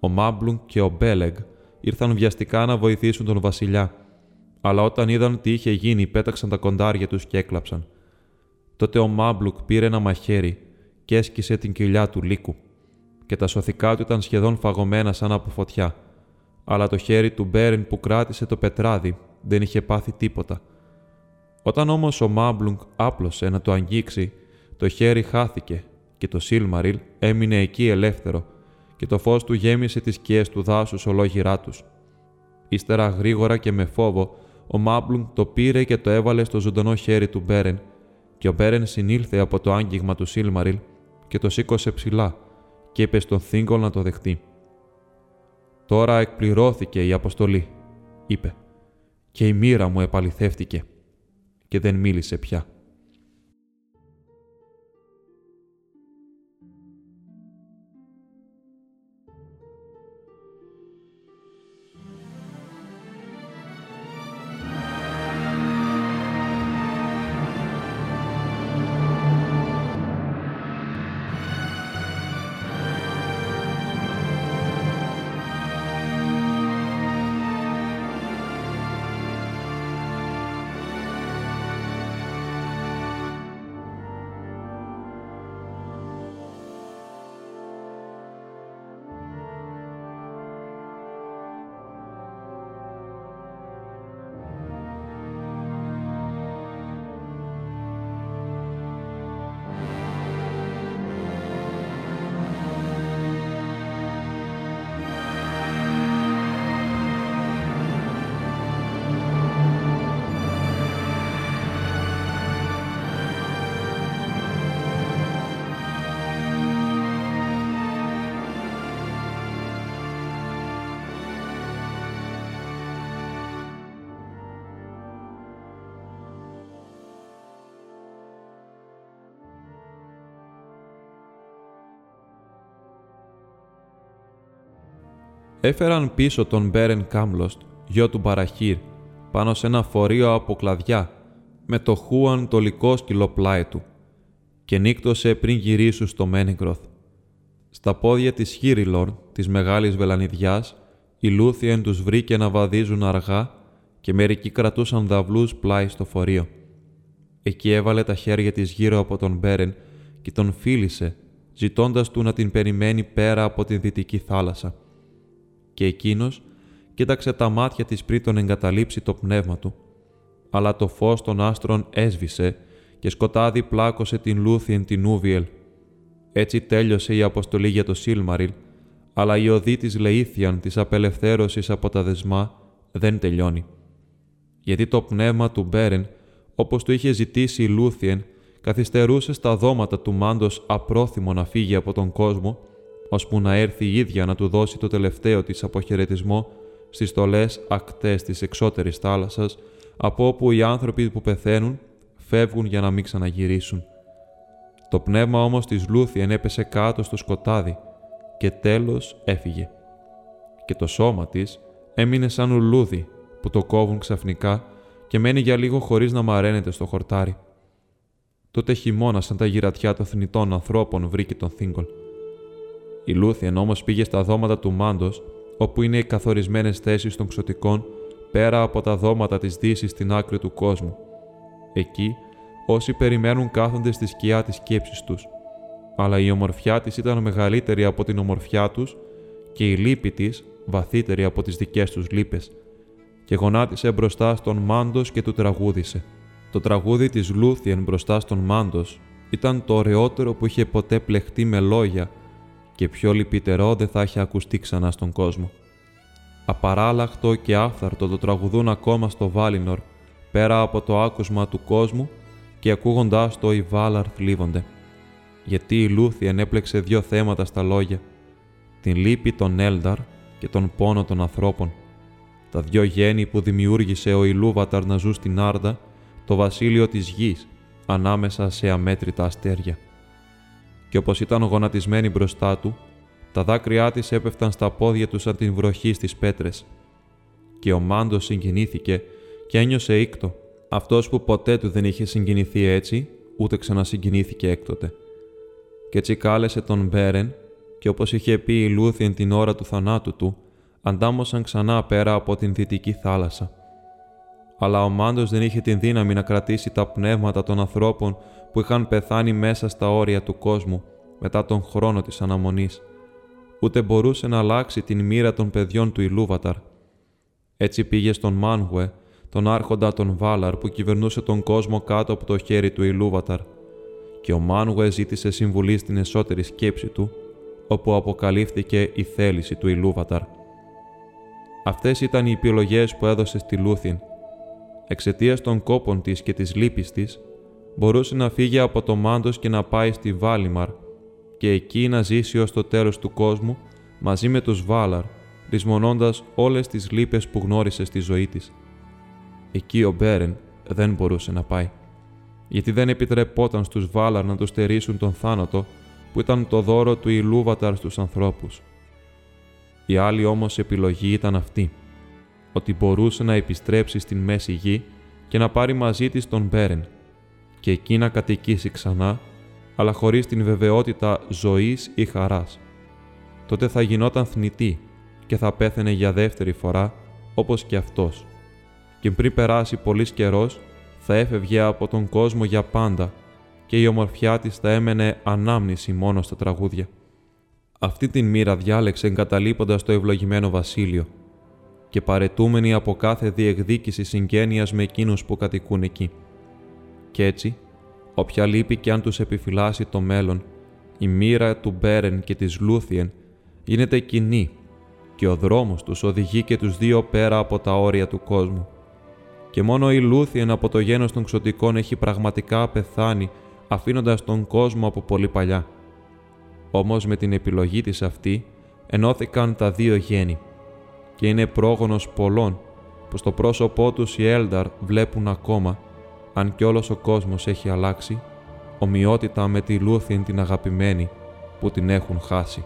Ο Μάμπλουγκ και ο Μπέλεγ ήρθαν βιαστικά να βοηθήσουν τον βασιλιά, αλλά όταν είδαν τι είχε γίνει, πέταξαν τα κοντάρια τους και έκλαψαν. Τότε ο Μάμπλουκ πήρε ένα μαχαίρι και έσκησε την κοιλιά του λύκου, και τα σωθικά του ήταν σχεδόν φαγωμένα σαν από φωτιά. Αλλά το χέρι του Μπέρεν που κράτησε το πετράδι δεν είχε πάθει τίποτα. Όταν όμως ο Μάμπλουγκ άπλωσε να το αγγίξει, το χέρι χάθηκε και το Σίλμαριλ έμεινε εκεί ελεύθερο και το φως του γέμισε τις σκιές του δάσους ολόγυρά τους. Ύστερα γρήγορα και με φόβο, ο Μάμπλουγκ το πήρε και το έβαλε στο ζωντανό χέρι του Μπέρεν και ο Μπέρεν συνήλθε από το άγγιγμα του Σίλμαριλ και το σήκωσε ψηλά και είπε στον Θίγκολ να το δεχτεί. Τώρα εκπληρώθηκε η αποστολή, είπε, και η μοίρα μου επαληθεύτηκε και δεν μίλησε πια. Έφεραν πίσω τον Μπέρεν Κάμλοστ, γιο του Μπαραχύρ, πάνω σε ένα φορείο από κλαδιά, με το Χούαν το λικόσκυλο πλάι του, και νύκτωσε πριν γυρίσουν στο Μένιγκροθ. Στα πόδια της Χίριλορν, της μεγάλης βελανιδιάς, η Λούθιεν τους βρήκε να βαδίζουν αργά και μερικοί κρατούσαν δαυλούς πλάι στο φορείο. Εκεί έβαλε τα χέρια της γύρω από τον Μπέρεν και τον φίλησε, ζητώντας του να την περιμένει πέρα από την δυτική θάλασσα και εκείνος κοίταξε τα μάτια της πριν τον εγκαταλείψει το πνεύμα του. Αλλά το φως των άστρων έσβησε και σκοτάδι πλάκωσε την Λούθιεν την Τινούβιελ. Έτσι τέλειωσε η αποστολή για το Σίλμαριλ, αλλά η οδή της Λεήθιαν της απελευθέρωσης από τα δεσμά δεν τελειώνει. Γιατί το πνεύμα του Μπέρεν, όπως του είχε ζητήσει η Λούθιεν, καθυστερούσε στα δώματα του μάντος απρόθυμο να φύγει από τον κόσμο ώσπου να έρθει η ίδια να του δώσει το τελευταίο της αποχαιρετισμό στις στολές ακτές της εξώτερης θάλασσας, από όπου οι άνθρωποι που πεθαίνουν φεύγουν για να μην ξαναγυρίσουν. Το πνεύμα όμως της Λούθιεν έπεσε κάτω στο σκοτάδι και τέλος έφυγε. Και το σώμα της έμεινε σαν ουλούδι που το κόβουν ξαφνικά και μένει για λίγο χωρίς να μαραίνεται στο χορτάρι. Τότε χειμώνα σαν τα γυρατιά των θνητών ανθρώπων βρήκε τον Θίγκολ. Η Λούθιεν όμω πήγε στα δώματα του Μάντος, όπου είναι οι καθορισμένες θέσεις των ξωτικών πέρα από τα δώματα της Δύσης στην άκρη του κόσμου. Εκεί, όσοι περιμένουν κάθονται στη σκιά της σκέψης τους. Αλλά η ομορφιά της ήταν μεγαλύτερη από την ομορφιά τους και η λύπη της βαθύτερη από τις δικές τους λύπες. Και γονάτισε μπροστά στον Μάντος και του τραγούδισε. Το τραγούδι της Λούθιεν μπροστά στον Μάντος ήταν το ωραιότερο που είχε ποτέ πλεχτεί με λόγια και πιο λυπητερό δεν θα έχει ακουστεί ξανά στον κόσμο. Απαράλλαχτο και άφθαρτο το τραγουδούν ακόμα στο Βάλινορ, πέρα από το άκουσμα του κόσμου και ακούγοντάς το οι Βάλαρ θλίβονται. Γιατί η Λούθιεν έπλεξε δύο θέματα στα λόγια, την λύπη των Έλνταρ και τον πόνο των ανθρώπων. Τα δυο γέννη που δημιούργησε ο Ηλούβαταρ να ζουν στην Άρδα, το βασίλειο της γης, ανάμεσα σε αμέτρητα αστέρια και όπως ήταν γονατισμένη μπροστά του, τα δάκρυά της έπεφταν στα πόδια τους σαν την βροχή στις πέτρες. Και ο Μάντος συγκινήθηκε και ένιωσε ήκτο, αυτός που ποτέ του δεν είχε συγκινηθεί έτσι, ούτε ξανασυγκινήθηκε έκτοτε. Και έτσι κάλεσε τον Μπέρεν και όπως είχε πει η Λούθιεν την ώρα του θανάτου του, αντάμωσαν ξανά πέρα από την δυτική θάλασσα. Αλλά ο Μάντος δεν είχε την δύναμη να κρατήσει τα πνεύματα των ανθρώπων που είχαν πεθάνει μέσα στα όρια του κόσμου μετά τον χρόνο της αναμονής, ούτε μπορούσε να αλλάξει την μοίρα των παιδιών του Ηλούβαταρ. Έτσι πήγε στον Μάνγουε, τον άρχοντα των Βάλαρ που κυβερνούσε τον κόσμο κάτω από το χέρι του Ηλούβαταρ, και ο Μάνγουε ζήτησε συμβουλή στην εσωτερή σκέψη του, όπου αποκαλύφθηκε η θέληση του Ηλούβαταρ. Αυτές ήταν οι επιλογές που έδωσε στη Λούθιν. Εξαιτίας των κόπων της και της λύπης της, μπορούσε να φύγει από το Μάντος και να πάει στη Βάλιμαρ και εκεί να ζήσει ως το τέλος του κόσμου μαζί με τους Βάλαρ, λησμονώντας όλες τις λύπες που γνώρισε στη ζωή της. Εκεί ο Μπέρεν δεν μπορούσε να πάει, γιατί δεν επιτρεπόταν στους Βάλαρ να τους στερήσουν τον θάνατο που ήταν το δώρο του Ιλούβαταρ στους ανθρώπους. Η άλλη όμως επιλογή ήταν αυτή, ότι μπορούσε να επιστρέψει στην Μέση Γη και να πάρει μαζί της τον Μπέρεν και εκεί να κατοικήσει ξανά, αλλά χωρίς την βεβαιότητα ζωής ή χαράς. Τότε θα γινόταν θνητή και θα πέθαινε για δεύτερη φορά, όπως και αυτός. Και πριν περάσει πολύς καιρός, θα έφευγε από τον κόσμο για πάντα και η ομορφιά της θα έμενε ανάμνηση μόνο στα τραγούδια. Αυτή την μοίρα διάλεξε εγκαταλείποντας το ευλογημένο βασίλειο και παρετούμενη από κάθε διεκδίκηση συγγένειας με εκείνους που κατοικούν εκεί. Κι έτσι, όποια λύπη και αν τους επιφυλάσσει το μέλλον, η μοίρα του Μπέρεν και της Λούθιεν γίνεται κοινή και ο δρόμος τους οδηγεί και τους δύο πέρα από τα όρια του κόσμου. Και μόνο η Λούθιεν από το γένος των ξωτικών έχει πραγματικά πεθάνει αφήνοντας τον κόσμο από πολύ παλιά. Όμως με την επιλογή της αυτή ενώθηκαν τα δύο γένη και είναι πρόγονος πολλών που στο πρόσωπό τους οι Έλνταρ βλέπουν ακόμα, αν κι όλος ο κόσμος έχει αλλάξει, ομοιότητα με τη Λούθιν την αγαπημένη που την έχουν χάσει.